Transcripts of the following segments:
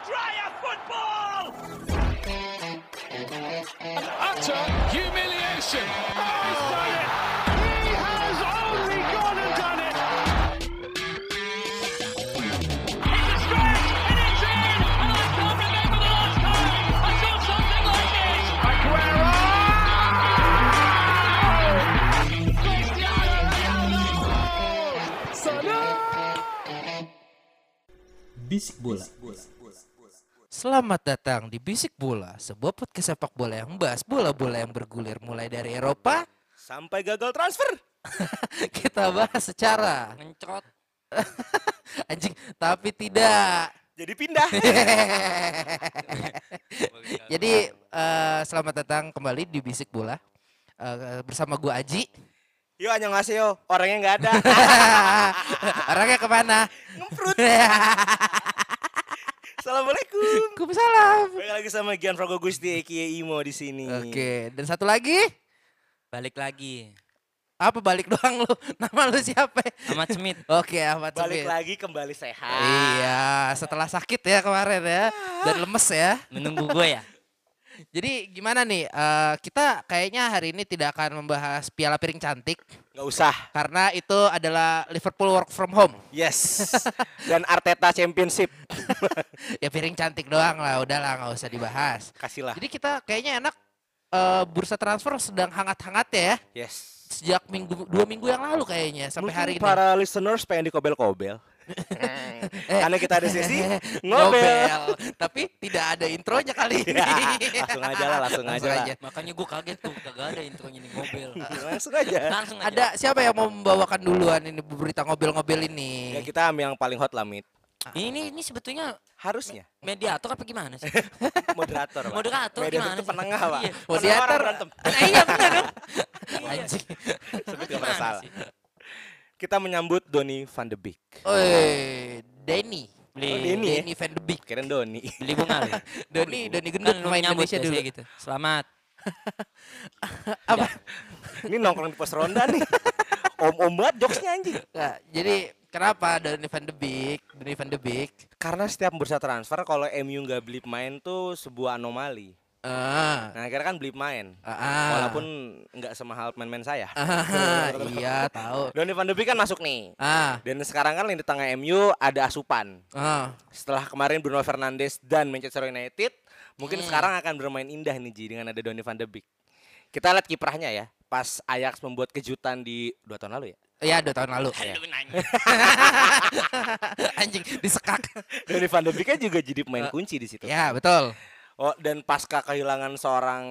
Andrea football! Utter humiliation. He's done it! He has only gone and done it! It's a stretch and it's in! And I can't remember the last time I saw something like this! Aguero! Cristiano Ronaldo! Salah! Bisik bola. Selamat datang di Bisik Bola, sebuah podcast sepak bola yang membahas bola-bola yang bergulir mulai dari Eropa. sampai gagal transfer. Kita bahas secara Ngencrot. anjing, tapi tidak. Jadi pindah. Jadi eh, selamat datang kembali di Bisik Bola Eh, bersama gua Aji. Yo yo, orangnya nggak ada. Orangnya ke mana? Ngemprut. Assalamualaikum. Waalaikumsalam. Balik lagi sama Gian Frago Gusti aka Imo di sini. Oke, dan satu lagi Balik lagi. apa balik doang lu? Nama lu siapa? Ahmad Smith. Oke, Ahmad Balik Smith. lagi kembali sehat. Iya, setelah sakit ya kemarin ya dan lemes ya. Menunggu gue ya. Jadi gimana nih? eh, kita kayaknya hari ini tidak akan membahas piala piring cantik Nggak usah. karena itu adalah Liverpool work from home. Yes. Dan Arteta Championship. Ya piring cantik doang lah, udahlah nggak usah dibahas. Kasihlah. Jadi kita kayaknya enak eh, bursa transfer sedang hangat-hangat ya Yes. sejak minggu dua minggu yang lalu kayaknya sampai Mungkin hari ini. para listeners pengen dikobel-kobel. Karena kita ada sesi ngobel. tapi tidak ada intronya kali ini. Ya, langsung aja lah, langsung aja lah. Makanya gue kaget tuh kagak ada intronya nih mobil. Langsung aja. Langsung aja. Ada siapa yang mau membawakan duluan ini berita ngobel-ngobel ini? Ya kita ambil yang paling hot lah, Mit. Ini ini sebetulnya Harusnya. mediator apa gimana sih? Moderator, Pak. Moderator Moderator gimana itu penengah, Pak. Iya. Moderator. Nah, iya benar dong. Anjing. Sebut nggak Gimana pernah salah. sih? Kita menyambut Donny van de Beek. Oi, Denny. Beli Oh, Denny ya? Denny Van de Beek. Keren Doni. beli bunga lu. Doni, Doni Kan gendut lu main Indonesia dulu. gitu. Selamat. Apa? Ini nongkrong di pos ronda nih. Om-om banget jokesnya anjing. Nggak, jadi kenapa Donny Van de Beek? Donny Van de Beek. Karena setiap bursa transfer kalau MU nggak beli pemain tuh sebuah anomali. Ah, Nah akhirnya kan beli pemain. ah. Walaupun nggak semahal pemain-pemain saya. Ah, iya tahu. Donny van de Beek kan masuk nih. Ah, Dan sekarang kan di tengah MU ada asupan. ah. Setelah kemarin Bruno Fernandes dan Manchester United, mungkin Hmm. sekarang akan bermain indah nih Ji dengan ada Donny van de Beek. Kita lihat kiprahnya ya. Pas Ajax membuat kejutan di dua tahun lalu ya. Iya, dua tahun lalu. Lu nanya. Anjing, disekak. Donny van de Beek kan juga jadi pemain kunci di situ. Ya, betul. Oh, dan pasca kehilangan seorang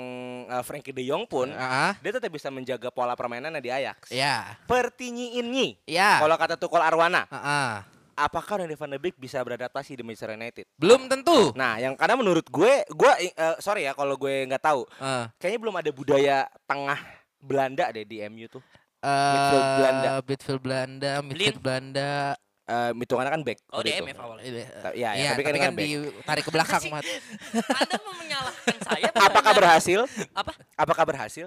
uh, Frankie De Jong pun, Ah, dia tetap bisa menjaga pola permainannya di Ajax. ya. Pertinyiin nyi. Ya. Kalau kata Tukol Arwana, ah. apakah Donny van de Beek bisa beradaptasi di Manchester United? Belum tentu. Nah, yang karena menurut gue, gue eh, sorry ya kalau gue nggak tahu, Ah. kayaknya belum ada budaya tengah Belanda deh di MU tuh. Eh, Midfield Belanda. Midfield Belanda, midfield Belanda. Eh, hitungannya kan back. Oh. DMF awalnya. Iya, Ta- iya, iya, iya, tapi tapi, kan kan, kan back. ditarik ke belakang, Mat. Anda mau menyalahkan saya? Apakah berhasil? Apa? Apakah berhasil?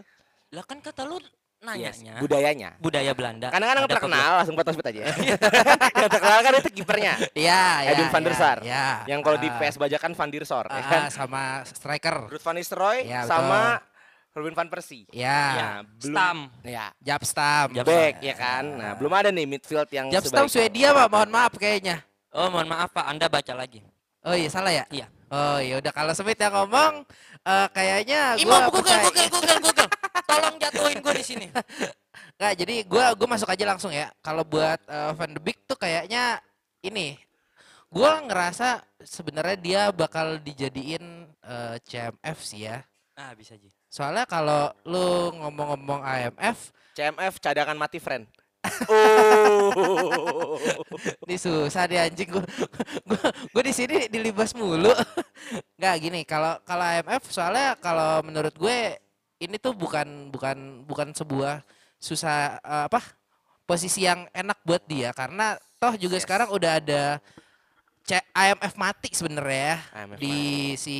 Lah kan kata lu Yes, nanyanya. budayanya. budaya Belanda. Karena kan terkenal langsung foto aja. yang terkenal kan itu kipernya. Iya, iya. Edwin van der iya, Sar. Yang kalau di Ah, PS bajakan Van der Sar, ya ah, kan? sama striker. Ruud van Nistelrooy sama Robin van Persie. Ya. Ya, belum. Stam. Ya, Japstam. back ya kan. Nah, belum ada nih midfield yang Japstam sebaik- Swedia, Pak. Mohon maaf kayaknya. Oh mohon maaf Pak, Anda baca lagi. Oh iya salah ya? Iya. Oh iya udah kalau Smith yang ngomong eh, kayaknya gua Google, percaya- Google, Google, Google. Tolong jatuhin gue di sini. Nggak, jadi gua gua masuk aja langsung ya. Kalau buat eh, Van de Beek tuh kayaknya ini gua ngerasa sebenarnya dia bakal dijadiin eh, CMF sih ya. Ah bisa Ji. Soalnya kalau lu ngomong-ngomong AMF, CMF cadangan mati friend. oh. ini susah deh anjing gua. gua, gua di sini dilibas mulu. Nggak gini, kalau kalau AMF soalnya kalau menurut gue ini tuh bukan bukan bukan sebuah susah eh, apa posisi yang enak buat dia karena toh juga Yes. sekarang udah ada IMF mati sebenarnya ya di si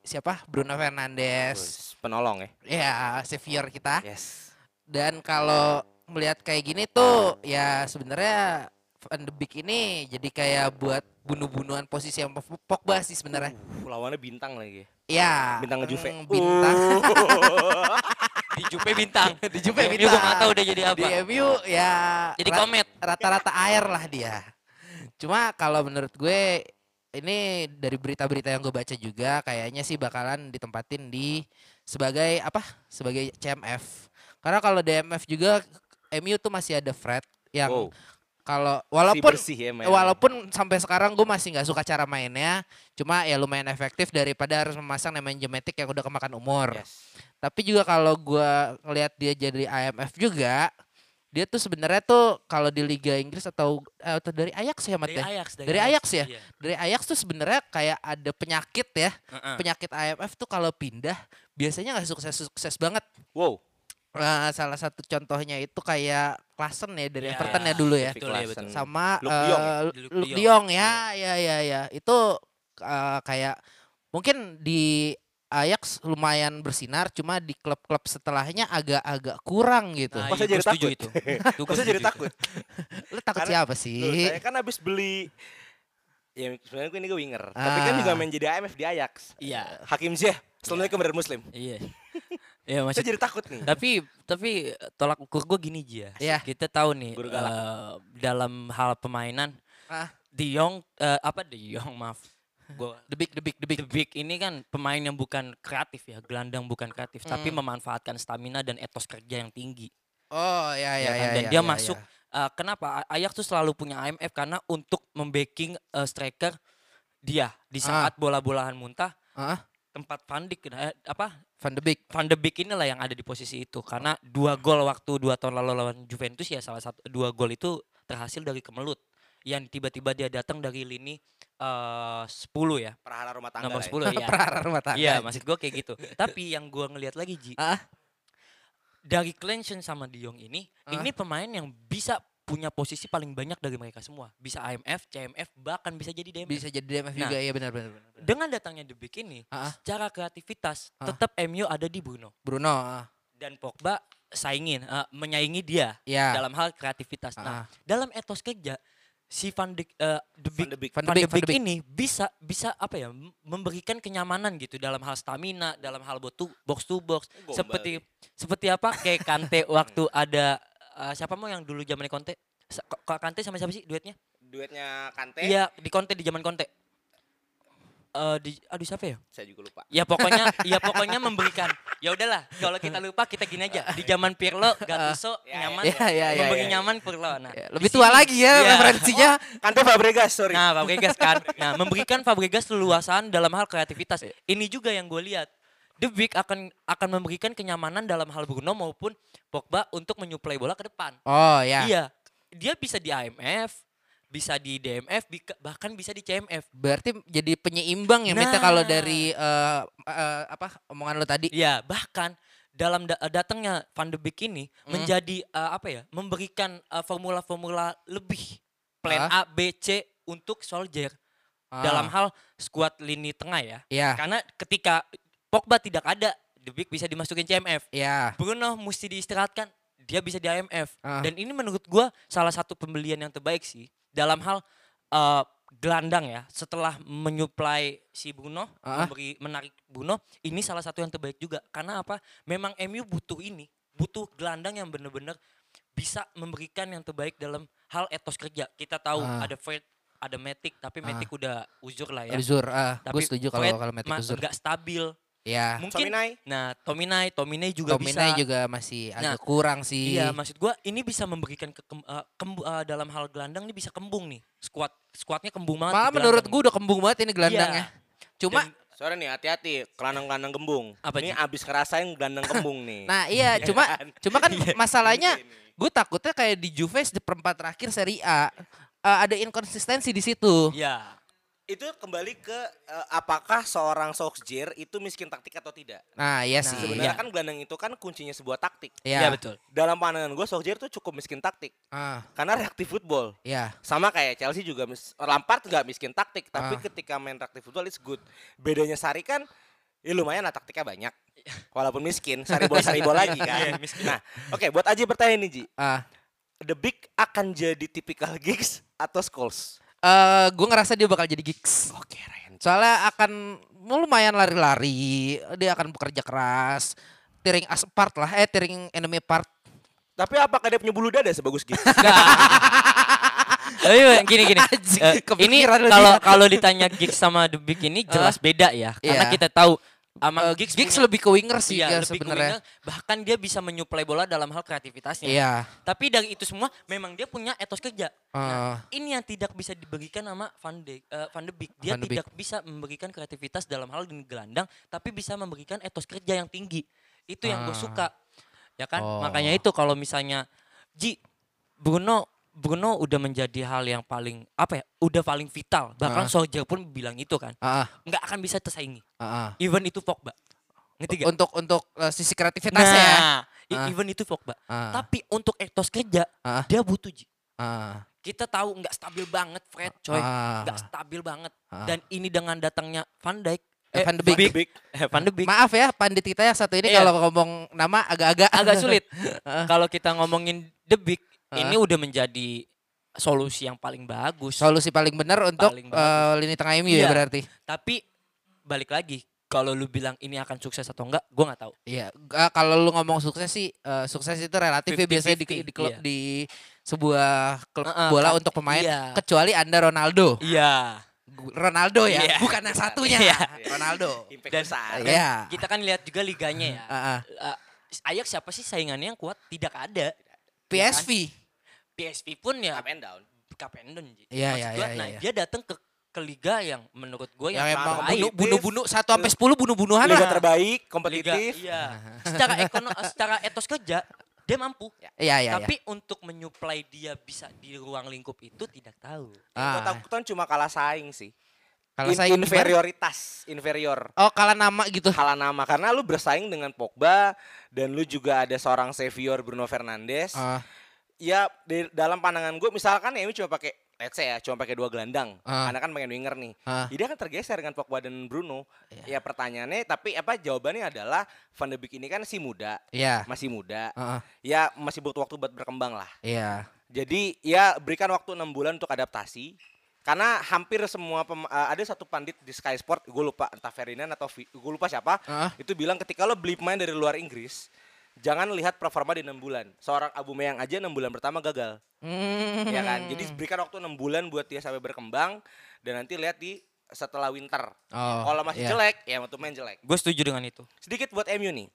siapa Bruno Fernandes penolong ya. ya savior kita Yes. dan kalau melihat kayak gini tuh ya sebenarnya Van de Beek ini jadi kayak buat bunuh-bunuhan posisi yang Pog- Pogba sih sebenarnya. Uh, lawannya bintang lagi. Ya. Bintang Juve. mm, Bintang. Uh. Di Jupe bintang. Di Ini bintang. gue gak tahu dia jadi apa. Di MU ya Jadi komet. rata-rata air lah dia. Cuma kalau menurut gue ini dari berita-berita yang gue baca juga kayaknya sih bakalan ditempatin di sebagai apa? Sebagai CMF. Karena kalau DMF juga MU tuh masih ada Fred yang Wow. kalau Si walaupun bersih ya main. walaupun sampai sekarang gue masih nggak suka cara mainnya, cuma ya lumayan efektif daripada harus memasang namanya Gemetic yang udah kemakan umur. Yes. Tapi juga kalau gua ngelihat dia jadi IMF juga, dia tuh sebenarnya tuh kalau di Liga Inggris atau eh, atau dari Ajax ya Mat Dari ya? Ajax. Dari Ajax ya? Iya. Dari Ajax tuh sebenarnya kayak ada penyakit ya. Heeh. Penyakit IMF tuh kalau pindah biasanya nggak sukses-sukses banget. Wow. Eh, salah satu contohnya itu kayak Klasen ya dari Ya, Everton ya dulu ya. Betul, ya, betul. Sama Luke eh, Luke Luke de de Jong. Jong ya, ya ya ya. Itu eh, kayak mungkin di Ajax lumayan bersinar, cuma di klub-klub setelahnya agak-agak kurang gitu. Nah, saya iya, jadi takut? itu. Itu Kok gua saya jadi takut? Lu takut Karena- siapa Loh, sih? saya kan habis beli Ya sebenarnya gue ini gue winger Tapi kan Ah. juga main jadi AMF di Ajax Iya. Hakim Ziyech Assalamualaikum brother muslim Iya. Iya Saya jadi takut nih tapi tapi tolak ukur gue gini Ji ya. Iya. Kita tahu nih eh, dalam hal pemainan Ah. De Jong eh, apa De Jong maaf. Gua The big, the big, the big. The Big ini kan pemain yang bukan kreatif ya, gelandang bukan kreatif, tapi Hmm. memanfaatkan stamina dan etos kerja yang tinggi. Oh ya ya ya kan? ya. dan ya, dia ya, masuk ya. eh, kenapa Ajax tuh selalu punya AMF karena untuk membacking eh, striker dia di Ah. saat bola-bolahan muntah Ah, tempat Van Dijk eh, apa Van de Beek. Van de Beek inilah yang ada di posisi itu karena dua gol waktu dua tahun lalu lawan Juventus ya salah satu dua gol itu terhasil dari kemelut yang tiba-tiba dia datang dari lini eh 10 ya Perahara rumah tangga nomor lah ya. 10 ya Perara rumah tangga. iya maksud gue kayak gitu tapi yang gua ngelihat lagi Ji Ah. dari Clenchen sama De Jong ini Ah. ini pemain yang bisa punya posisi paling banyak dari mereka semua bisa AMF, CMF bahkan bisa jadi DMF Bisa jadi DMF Nah. juga ya benar benar benar. dengan datangnya De Beek ini Ah. secara kreativitas Ah. tetap MU ada di Bruno Bruno. ah. dan Pogba saingin eh, menyaingi dia Ya. dalam hal kreativitas. Nah, Ah. dalam etos kerja si Van Dijk eh, De Beek, Van de Beek. Van de de Beek, Van de Beek ini bisa bisa apa ya memberikan kenyamanan gitu dalam hal stamina, dalam hal box to box, to box. Gombal seperti seperti apa kayak Kante waktu ada eh, siapa mau yang dulu zaman Conte? Kante sama siapa sih duetnya? Duetnya Kante Iya, di Conte di zaman Conte. Eh di aduh siapa ya? Saya juga lupa Ya pokoknya ya pokoknya memberikan. Ya udahlah, kalau kita lupa kita gini aja. Di zaman Pirlo, Gattuso Ya, nyaman. ya, ya, ya, memberi ya. nyaman Pirlo. Nah, Ya, lebih tua sini- lagi ya Iya. referensinya. Kante Fabregas sorry Nah, Fabregas kan. Nah, memberikan Fabregas leluasaan dalam hal kreativitas. Iya. Ini juga yang gue lihat. The Big akan akan memberikan kenyamanan dalam hal Bruno maupun Pogba untuk menyuplai bola ke depan. Oh ya. Iya. Dia bisa di AMF, bisa di DMF, bahkan bisa di CMF. Berarti jadi penyeimbang ya Mita kalau Nah. dari eh, eh, apa omongan lo tadi. Iya, bahkan dalam da- datangnya Van de Beek ini Hmm. menjadi eh, apa ya? Memberikan formula-formula lebih plan A, Ah. B, C untuk Soldier Ah, dalam hal skuad lini tengah ya. ya Karena ketika Pogba tidak ada, De Beek bisa dimasukin CMF. ya Bruno mesti diistirahatkan, dia bisa di AMF. Ah. Dan ini menurut gua salah satu pembelian yang terbaik sih dalam hal eh, gelandang ya. Setelah menyuplai si Bruno, Ah. memberi menarik Bruno, ini salah satu yang terbaik juga. Karena apa? Memang MU butuh ini, butuh gelandang yang benar-benar bisa memberikan yang terbaik dalam hal etos kerja. Kita tahu Ah. ada Fred, ada Matic, tapi. Matic udah uzur lah ya. Uzur. Gue Tapi setuju kalau kalau Matic ma- Uzur. nggak stabil. Ya. Mungkin Tominay Nah, Tominay, Tominay juga Tominay bisa. juga masih Nah, agak kurang sih. Iya, maksud gua ini bisa memberikan ke, kem- eh, kembu- eh, dalam hal gelandang ini bisa kembung nih. Squad squadnya kembung banget. Malah menurut gue udah kembung banget ini Iya. gelandangnya. Cuma Dan- Sorry nih hati-hati Kelandang-kelandang gembung Apa, Ini abis ngerasain gelandang kembung nih nah iya cuma kan? cuma kan Iya. masalahnya gue takutnya kayak di Juve di perempat terakhir Serie A eh, ada inkonsistensi di situ. Iya. Itu kembali ke eh, Apakah seorang Solskjaer itu miskin taktik atau tidak Nah, iya Nah, sih. Sebenarnya iya. kan gelandang itu kan kuncinya sebuah taktik Iya. Iya, betul. Dalam pandangan gue Solskjaer tuh cukup miskin taktik Ah, Karena reaktif football iya. Sama kayak Chelsea juga mis Lampard nggak miskin taktik Tapi Ah. ketika main reaktif football it's good Bedanya Sari kan Ya lumayan lah taktiknya banyak Walaupun miskin Sari bola Sari bola lagi kan Iya, miskin. Nah oke buat Aji bertanya nih Ji Ah, The Big akan jadi tipikal gigs atau Scholes? Eh, gue ngerasa dia bakal jadi gigs. Oke, Ryan. Soalnya akan lumayan lari-lari, dia akan bekerja keras, tearing us apart lah, eh tearing enemy apart. Tapi apakah dia punya bulu dada sebagus gitu? Tapi gini gini. Eh, ini kalau kalau ditanya Giggs sama The Big ini jelas beda ya. Karena Iya. kita tahu sama Eh, Giggs, Giggs punya- lebih ke winger sih iya, ya sebenarnya. bahkan dia bisa menyuplai bola dalam hal kreativitasnya. Iya. Tapi dari itu semua memang dia punya etos kerja. Eh, Nah, ini yang tidak bisa diberikan sama Van de eh, Van de Beek. Dia Van de Beek. tidak bisa memberikan kreativitas dalam hal di gelandang, tapi bisa memberikan etos kerja yang tinggi. Itu yang gue Ah. suka. Ya kan? Oh. Makanya itu kalau misalnya Ji Bruno Bruno udah menjadi hal yang paling apa ya? Udah paling vital. Bahkan Ah. Solskjaer pun bilang itu kan. nggak akan bisa tersaingi. ah. Even itu Pogba. Ngerti gak? Untuk untuk eh, sisi kreativitasnya ya. Nah, i- Ah. even itu Pogba. Ah, Tapi untuk etos kerja, Ah. dia butuh Ji. ah, Kita tahu nggak stabil banget Fred, coy. Nggak stabil banget. Ah. Dan ini dengan datangnya Van Dijk. Eh, Van de Beek. Big. Eh, Van de Beek. Maaf ya pandit kita yang satu ini Iya. kalau ngomong nama agak-agak Agak sulit. Kalau kita ngomongin The Big, Ini udah menjadi solusi yang paling bagus. Solusi paling benar untuk Paling bagus. lini tengah MU ya Iya. berarti. Tapi balik lagi, kalau lu bilang ini akan sukses atau enggak, gua nggak tahu. Iya, eh, kalau lu ngomong sukses sih eh, sukses itu relatif ya biasanya di 50-50, di, klub- iya. di sebuah klub Heeh, bola kan, untuk pemain iya. kecuali Anda Ronaldo. Iya. Ronaldo ya, Iya. bukan yang satunya. Iya. Ronaldo. Impact Dan- besar. Iya. Kita kan lihat juga liganya ya. Ah. Eh, Ajax siapa sih saingannya yang kuat? Tidak ada. PSV. PSV pun ya Up and down. Cup and Down. Iya, iya, iya, nah, iya. dia datang ke ke liga yang menurut gue yang, Yang emang terbaik. bunuh- bunuh-bunuh satu sampai 10 bunuh-bunuhan Liga lah. terbaik, liga kompetitif. iya. secara ekono secara etos kerja dia mampu. Iya, iya, iya. Tapi untuk menyuplai dia bisa di ruang lingkup itu tidak tahu. Yang Ah. takutan cuma kalah saing sih. Kalau In- saya inferioritas, inferior. Oh, kalah nama gitu. Kalah nama karena lu bersaing dengan Pogba dan lu juga ada seorang savior Bruno Fernandes. Ah, Ya di dalam pandangan gue misalkan ya ini cuma pakai let's say ya cuma pakai dua gelandang. Ah. Karena kan pengen winger nih. Jadi dia kan tergeser dengan Pogba dan Bruno. Iya. Ya pertanyaannya tapi apa jawabannya adalah Van de Beek ini kan si muda, Iya. masih muda. Ah, ah. Ya masih butuh waktu buat berkembang lah. Iya. Jadi ya berikan waktu enam bulan untuk adaptasi. Karena hampir semua pem- eh, ada satu pandit di Sky Sport, gue lupa entah Ferdinand atau gue lupa siapa, Ah. itu bilang ketika lo beli pemain dari luar Inggris, jangan lihat performa di enam bulan. Seorang Abu Meyang aja enam bulan pertama gagal, Hmm. ya kan? Jadi berikan waktu enam bulan buat dia sampai berkembang dan nanti lihat di setelah winter. Oh, Kalau masih iya. jelek, ya untuk main jelek. Gue setuju dengan itu. Sedikit buat MU nih.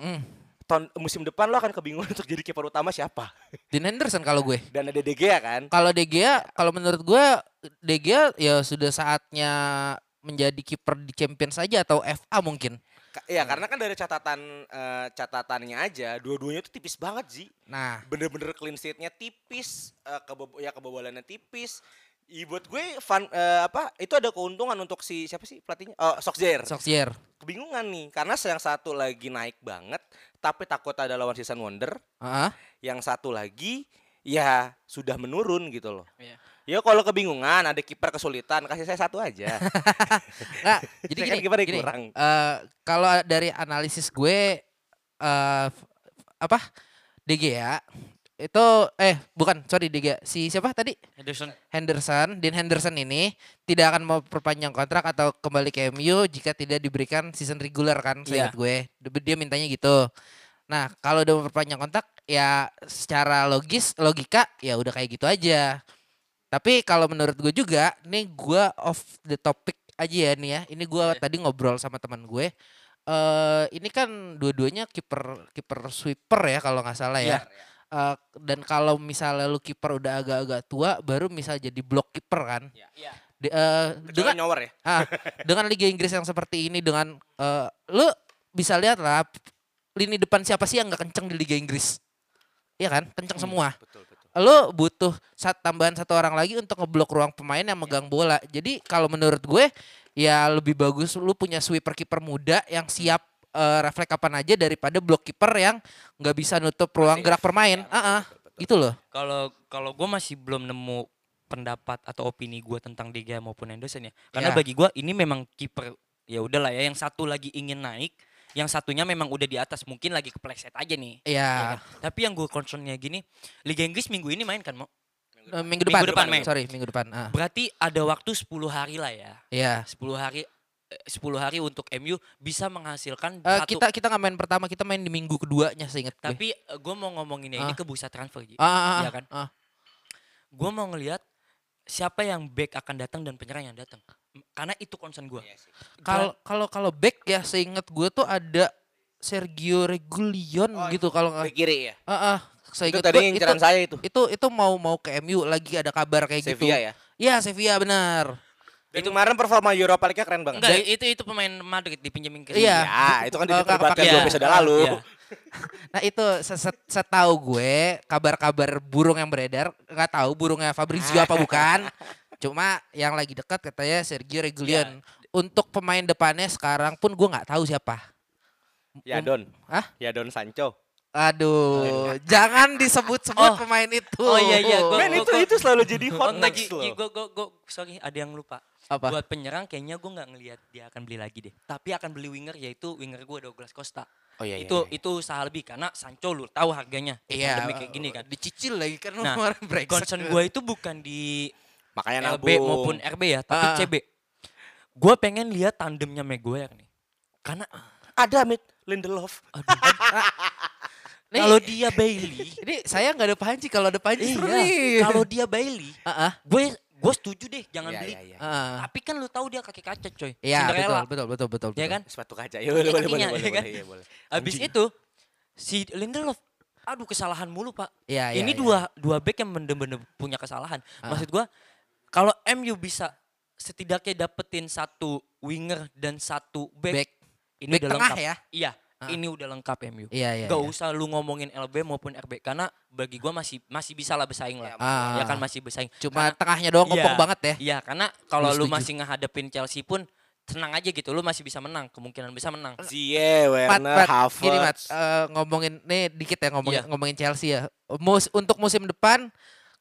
Hmm. Tahun musim depan lo akan kebingungan untuk jadi kiper utama siapa? Dean Henderson kalau gue. Dan ada De Gea kan? Kalau De Gea, kalau menurut gue De Gea ya sudah saatnya menjadi kiper di Champions saja atau FA mungkin. Iya, karena kan dari catatan eh, catatannya aja, dua-duanya itu tipis banget sih. Nah, Bener-bener clean sheet-nya tipis, eh, kebo ya kebobolannya tipis. Iya buat gue fun, eh, apa itu ada keuntungan untuk si siapa sih pelatihnya? Oh, Solskjaer. Solskjaer. Kebingungan nih karena yang satu lagi naik banget tapi takut ada lawan season wonder, Ah, yang satu lagi ya sudah menurun gitu loh. Iya. Ya kalau kebingungan ada kiper kesulitan kasih saya satu aja. Nggak, jadi gini, kan kipernya gini, kurang. eh, kalau dari analisis gue eh f- apa De Gea itu eh bukan sorry Gea si siapa tadi Henderson. Henderson Dean Henderson ini tidak akan mau perpanjang kontrak atau kembali ke MU jika tidak diberikan season regular kan Iya. seingat gue Dia- dia mintanya gitu nah kalau udah mau perpanjang kontrak ya secara logis logika ya udah kayak gitu aja tapi kalau menurut gue juga nih gue off the topic aja ya nih ya ini gue Iya. tadi ngobrol sama teman gue eh ini kan dua-duanya kiper kiper sweeper ya kalau nggak salah ya Iya. Eh, dan kalau misalnya lu kiper udah agak-agak tua baru misal jadi block kiper kan Iya. Di- eh, Kecuali dengan ya. ah, dengan Liga Inggris yang seperti ini dengan eh, lu bisa lihat lah lini depan siapa sih yang nggak kenceng di Liga Inggris Iya kan kenceng semua Betul, lu butuh saat tambahan satu orang lagi untuk ngeblok ruang pemain yang megang bola jadi kalau menurut gue ya lebih bagus lu punya sweeper kiper muda yang siap eh, refleks kapan aja daripada blok kiper yang nggak bisa nutup ruang Masif. gerak permain Ya, betul, ah ah, betul, betul. gitu loh Kalau kalau gue masih belum nemu pendapat atau opini gue tentang De Gea maupun Henderson ya. Karena Ya. bagi gue ini memang kiper ya udahlah ya yang satu lagi ingin naik, yang satunya memang udah di atas mungkin lagi kepleset aja nih. ya Iya. kan? Tapi yang gue concernnya gini, Liga Inggris minggu ini main kan mau? Eh, minggu depan. Minggu depan, Mei. Sorry, minggu depan. Ah. Berarti ada waktu 10 hari lah ya. Iya. 10 hari eh, 10 hari untuk MU bisa menghasilkan Eh, satu kita kita nggak main pertama, kita main di minggu keduanya seingat gue. tapi gue mau ngomongin ya ini Ah. ke bursa transfer Ji. ah, ah, Iya kan? ah. Gue mau ngelihat siapa yang back akan datang dan penyerang yang datang. Karena itu concern gue. Iya. Kalau kalau kalau back ya seingat gue tuh ada Sergio Regulion Oh, gitu kalau nggak. Kiri ya. Ah, ah, Itu seingat tadi gue inceran itu, saya itu. itu itu mau mau ke MU lagi ada kabar kayak gitu. Sevilla ya. Iya Sevilla benar. itu kemarin performa Europa League-nya keren banget. Enggak, itu itu pemain Madrid dipinjemin ke Iya. sini. Ya, itu kan diperdebatkan dua episode lalu. Iya. Nah itu se- se- setahu gue kabar-kabar burung yang beredar nggak tahu burungnya Fabrizio apa bukan. Cuma yang lagi dekat katanya Sergio Regulion. Untuk pemain depannya sekarang pun gue nggak tahu siapa. Ya Don. Hah? Ya Don Sancho. Aduh, jangan disebut-sebut Oh. pemain itu. Oh, iya, iya, gua- Men itu itu selalu jadi hot next loh. gua, gua, gua, sorry ada yang lupa. Apa? Buat penyerang kayaknya gue nggak ngelihat dia akan beli lagi deh. Tapi akan beli winger yaitu winger gue Douglas Costa. Oh iya itu itu usaha lebih karena Sancho lu tahu harganya. Iya, pandemi kayak gini kan. Dicicil lagi kan Nah. Concern gue itu bukan di Makanya LB nabung. maupun RB ya, tapi Ah. CB. Gue pengen lihat tandemnya Maguire nih. Karena ada Mit Lindelof. Kalau dia Bailey, ini saya nggak ada panci kalau ada panci iya, kalau dia Bailey, ah, gue gue setuju deh jangan Iya, beli. iya, iya. ah. Tapi kan lu tahu dia kaki kaca coy. Iya betul, Cinderella. betul betul betul Ya betul. kan? Sepatu kaca. Ya boleh boleh boleh kakinya, boleh. kan? boleh, iya, boleh. Habis itu si Lindelof aduh kesalahan mulu, Pak. Iya, iya, Ini iya. dua dua back yang bener-bener punya kesalahan. Ah. Maksud gua kalau MU bisa setidaknya dapetin satu winger dan satu back, Back. ini Back udah tengah lengkap. ya? Iya, Ah. ini udah lengkap MU. Iya iya. Gak iya. usah lu ngomongin LB maupun RB karena bagi gua masih masih bisa lah bersaing lah. Ah. Ya kan masih bersaing. Cuma tengahnya doang kopong Iya. banget ya. Iya, karena kalau Lu masih ngehadapin Chelsea pun tenang aja gitu, lu masih bisa menang, kemungkinan bisa menang. Zie, Werner, Havertz. Mat, eh, ngomongin nih dikit ya ngomongin Iya. ngomongin Chelsea ya. Mus, untuk musim depan,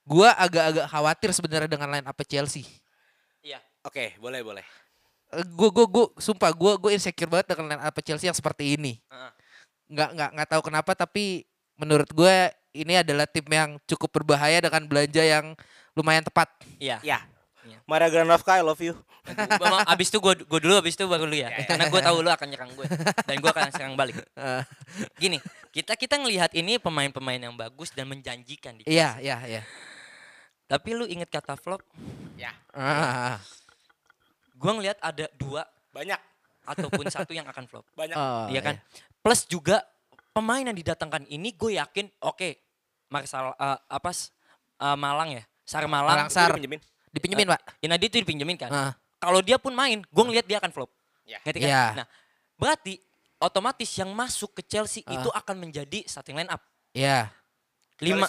gua agak-agak khawatir sebenarnya dengan line up Chelsea. Iya. Oke, boleh boleh. Eh, Gue gue gue sumpah gue gue insecure banget dengan line up Chelsea yang seperti ini. Heeh. Nggak nggak nggak tahu kenapa tapi menurut gue ini adalah tim yang cukup berbahaya dengan belanja yang lumayan tepat. Iya. Ya. Iya. Mara Granovka, I love you. Bang, abis itu gue gue dulu, abis itu baru lu ya. Karena gue tahu lu akan nyerang gue dan gue akan serang balik. Eh, Gini, kita kita ngelihat ini pemain-pemain yang bagus dan menjanjikan di. iya iya iya. Tapi lu inget kata flop? Ya. Ah, Gue ngelihat ada dua Banyak, ataupun satu yang akan flop. banyak. oh, Iya kan? Plus juga pemain yang didatangkan ini gue yakin oke Marsal eh, apa eh, Malang ya? Sar Malang. Malang Sar. Dipinjemin. Dipinjemin pak. Inadi itu dipinjemin kan. Ah, Kalau dia pun main, gue ngelihat dia akan flop. Ya. Ngerti kan? Iya. Nah, berarti otomatis yang masuk ke Chelsea Ah. itu akan menjadi starting line up. Iya. Lima,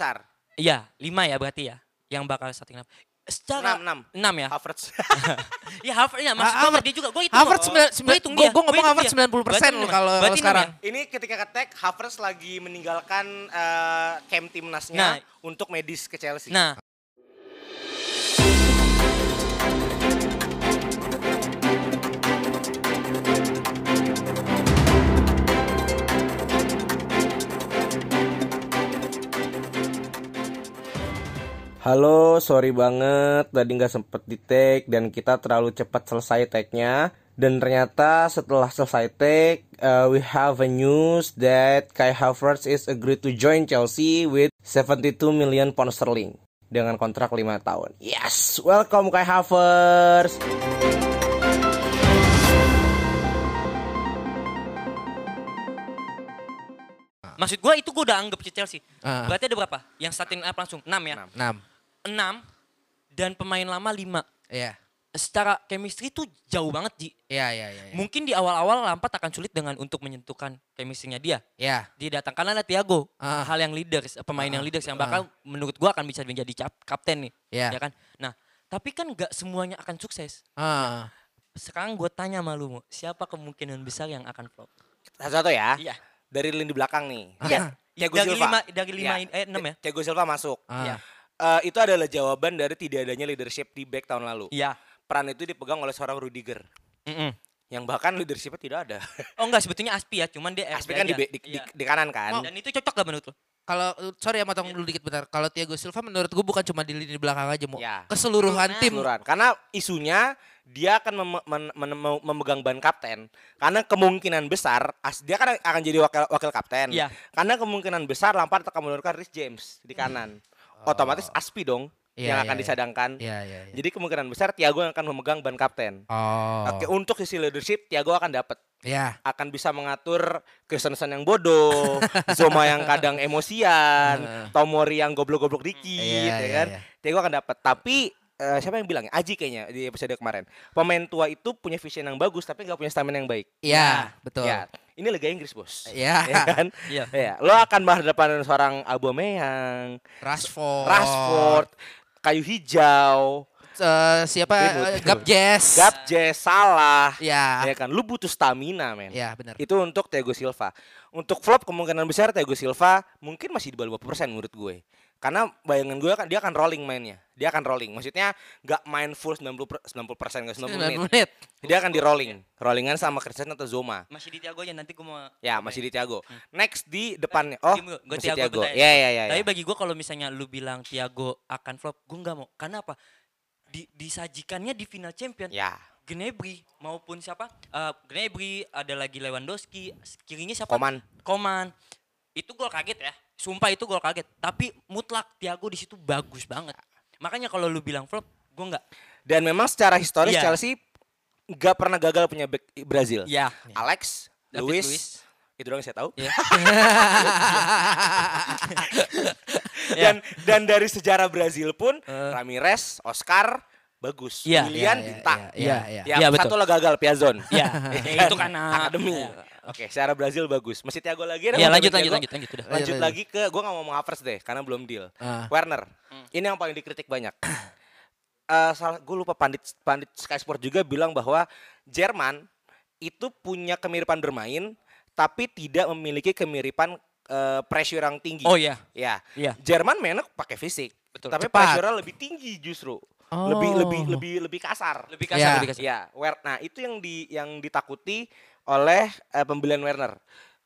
iya lima ya berarti ya, yang bakal starting line up. Secara Enam, enam. enam ya. Havertz. Ya Havertz ya, maksud Ha- gue dia juga. Gue hitung. Havertz sembilan Gua sembilan. hitung Gue dia, gue ngomong Havertz dia. sembilan puluh persen loh kalau sekarang. ya? Ini ketika ketek Havertz lagi meninggalkan eh, camp timnasnya Nah. untuk medis ke Chelsea. Nah, Halo, sorry banget tadi nggak sempet di take dan kita terlalu cepat selesai tag-nya. Dan ternyata setelah selesai take, uh, we have a news that Kai Havertz is agreed to join Chelsea with 72 million pound sterling dengan kontrak 5 tahun. Yes, welcome Kai Havertz. maksud gue itu gue udah anggap si Chelsea. Ah. Berarti ada berapa? Yang starting up langsung 6 ya? Enam. Enam. 6 dan pemain lama 5. Iya. Secara chemistry tuh jauh banget Ji. Iya iya iya. Mungkin di awal-awal Lampard akan sulit dengan untuk menyentuhkan chemistry-nya dia. Iya. Didatangkan ada Thiago, Ah. hal yang leaders, pemain Ah. yang leaders yang bakal menurut gua akan bisa menjadi cap, kapten nih, Iya. ya kan? Nah, tapi kan nggak semuanya akan sukses. Ah. Sekarang gue tanya sama lu, siapa kemungkinan besar yang akan flop? Satu-satu ya. Iya. Dari lini belakang nih. Iya. Thiago dari Silva. lima, dari lima, Ya. eh enam ya? Thiago Silva masuk. Ah. Iya. Eh, itu adalah jawaban dari tidak adanya leadership di back tahun lalu. Iya. Peran itu dipegang oleh seorang Rudiger Mm-mm. yang bahkan leadershipnya tidak ada. Oh enggak, sebetulnya Aspi ya, cuman dia Aspi kan di, di, di- Iya. di kanan kan. Dan itu cocok gak menurut lu? kalau sorry ya motong dulu dikit bentar. Kalau Thiago Silva menurut gue bukan cuma di lini belakang aja, mau Ya. keseluruhan tim. Keseluruhan. Karena isunya dia akan mem- men- men- memegang ban kapten. Karena kemungkinan besar as- dia kan akan jadi wakil wakil kapten. Iya. Karena kemungkinan besar Lampard akan menurunkan Rhys James di kanan. Otomatis Aspi dong Oh. Iya, yang iya, akan iya. disadangkan. Iya, iya, iya. Jadi kemungkinan besar Thiago yang akan memegang ban kapten. Oh. Oke, untuk sisi leadership Thiago akan dapat Ya. akan bisa mengatur Kristensen yang bodoh, Zoma yang kadang emosian, Tomori yang goblok-goblok dikit, Iya, ya iya, kan? iya. Thiago akan dapat. Tapi eh, siapa yang bilang? Aji kayaknya di episode kemarin. Pemain tua itu punya vision yang bagus tapi nggak punya stamina yang baik. Iya, betul. Ya, ini Liga Inggris bos. Iya. Ya kan? Iya. Ya, lo akan berhadapan dengan seorang Aubameyang, Rashford. Rashford, kayu hijau, Eh, siapa? Ribut. Eh, Gabjes. Gabjes, Salah. Ya. Ya kan, lu butuh stamina, men. Ya, benar. Itu untuk Thiago Silva. Untuk flop kemungkinan besar Thiago Silva mungkin masih di bawah 50% menurut gue. Karena bayangan gue kan dia akan rolling mainnya. Dia akan rolling. Maksudnya nggak main full 90 per, 90 persen 90 9 menit. menit. Dia akan di rolling. Rollingan sama Christian atau Zoma. Masih di Tiago aja nanti gue mau Ya, masih di Thiago. Next di depannya. Oh, gue masih Tiago, Thiago. bentar Ya, ya, ya. Tapi ya. bagi gue kalau misalnya lu bilang Tiago akan flop, gue nggak mau. Karena apa? Di, disajikannya di final champion. Ya. Gnabry maupun siapa? Eh Gnabry, ada lagi Lewandowski, kirinya siapa? Koman. Koman. Itu gol kaget ya. Sumpah itu gol kaget. Tapi mutlak Thiago di situ bagus banget. Makanya kalau lu bilang flop, gue nggak. Dan memang secara historis Iya. Chelsea nggak pernah gagal punya back Brazil. Ya. Alex, David Luis, itu doang yang saya tahu. Ya. dan dan dari sejarah Brazil pun Ramirez, Oscar bagus, Iya, Willian iya, bintang. iya, iya, iya. Yang Iya, betul. satu lah gagal Piazon. Ya, Kan? itu karena akademi. Iya. Oke, secara Brazil bagus. Masih Thiago lagi ada Ya mau lanjut lanjut lanjut lanjut udah. Lanjut Lanjut, lagi ke gua nggak mau ngomong Havertz deh karena belum deal. Ah. Werner. Ini yang paling dikritik banyak. Eh salah gue lupa pandit pandit Sky Sport juga bilang bahwa Jerman itu punya kemiripan bermain tapi tidak memiliki kemiripan eh, pressure yang tinggi. Oh iya. Ya. Iya. Jerman mainnya pakai fisik. Betul. Tapi Cepat. pressure lebih tinggi justru. Oh. Lebih lebih lebih lebih kasar. Lebih kasar, Ya. lebih kasar. Ya, Wer nah itu yang di yang ditakuti oleh eh, pembelian Werner.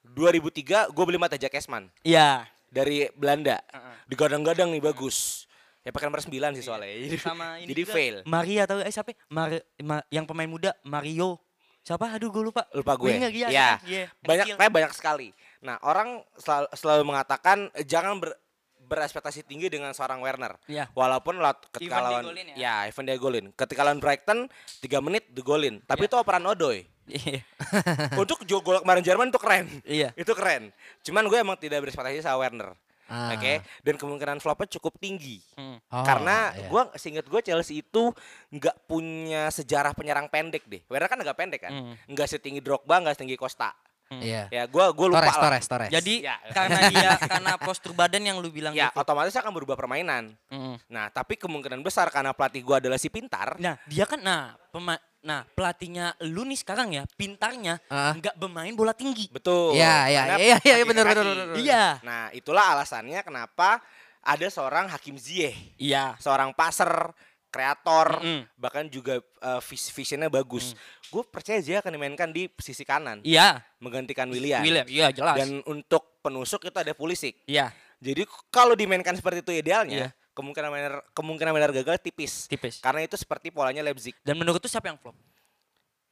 2003 gue beli mata Jack Esman Iya. dari Belanda. Digadang-gadang nih bagus. Ya pakai nomor 9 sih soalnya. Jadi, Sama ini jadi juga, fail. Maria tahu eh siapa? Mar, Ma- yang pemain muda Mario. Siapa? Aduh gue lupa. Lupa gue. Winger, iya, ya. iya. Banyak kayak banyak sekali. Nah, orang selalu, selalu mengatakan eh, jangan ber, berespektasi tinggi dengan seorang Werner. Iya. Walaupun laut ketika Even lawan ya? ya, even dia golin. Ketika lawan Brighton 3 menit digolin. Tapi Iya. itu operan Odoi. Iya. Untuk gol kemarin Jerman itu keren. Iya. Itu keren. Cuman gue emang tidak berespektasi sama Werner. Ah. Oke, dan kemungkinan flopnya cukup tinggi. Hmm. Oh, Karena iya. gua seingat gue Chelsea itu nggak punya sejarah penyerang pendek deh. Werner kan agak pendek kan, Hmm. nggak setinggi Drogba, nggak setinggi Costa. Iya. Ya, gua gua lupa Torres, lah. Torres, Torres. Jadi Ya. karena dia karena postur badan yang lu bilang Ya, gitu. otomatis akan berubah permainan. Mm. Nah, tapi kemungkinan besar karena pelatih gua adalah si pintar. Nah, dia kan nah, pema nah pelatihnya lu nih sekarang ya, pintarnya Ah. nggak bermain bola tinggi. Betul. Iya, iya, iya, iya, ke benar, benar. Iya. Nah, itulah alasannya kenapa ada seorang Hakim Ziyech, Iya. seorang passer, kreator, Mm-mm. bahkan juga uh, vis- visionnya bagus. Gue percaya Ziyech akan dimainkan di sisi kanan, Iya. menggantikan William. William, iya jelas. Dan untuk penusuk itu ada Pulisic. Iya, Jadi kalau dimainkan seperti itu idealnya, Iya. Kemungkinan Werner kemungkinan Werner gagal tipis. tipis. Karena itu seperti polanya Leipzig. Dan menurut tuh siapa yang flop?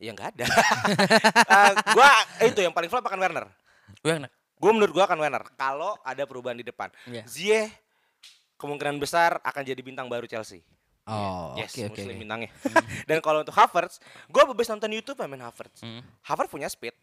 Ya nggak ada. Eh, gua itu yang paling flop akan Werner. Werner. Gue menurut gua akan Werner. Kalau ada perubahan di depan, Iya. Ziyech kemungkinan besar akan jadi bintang baru Chelsea. Oh, yes, oke oke. Muslim oke. bintangnya. Dan kalau untuk Havertz, gue bebas nonton YouTube main Havertz. Hmm. Havertz punya speed,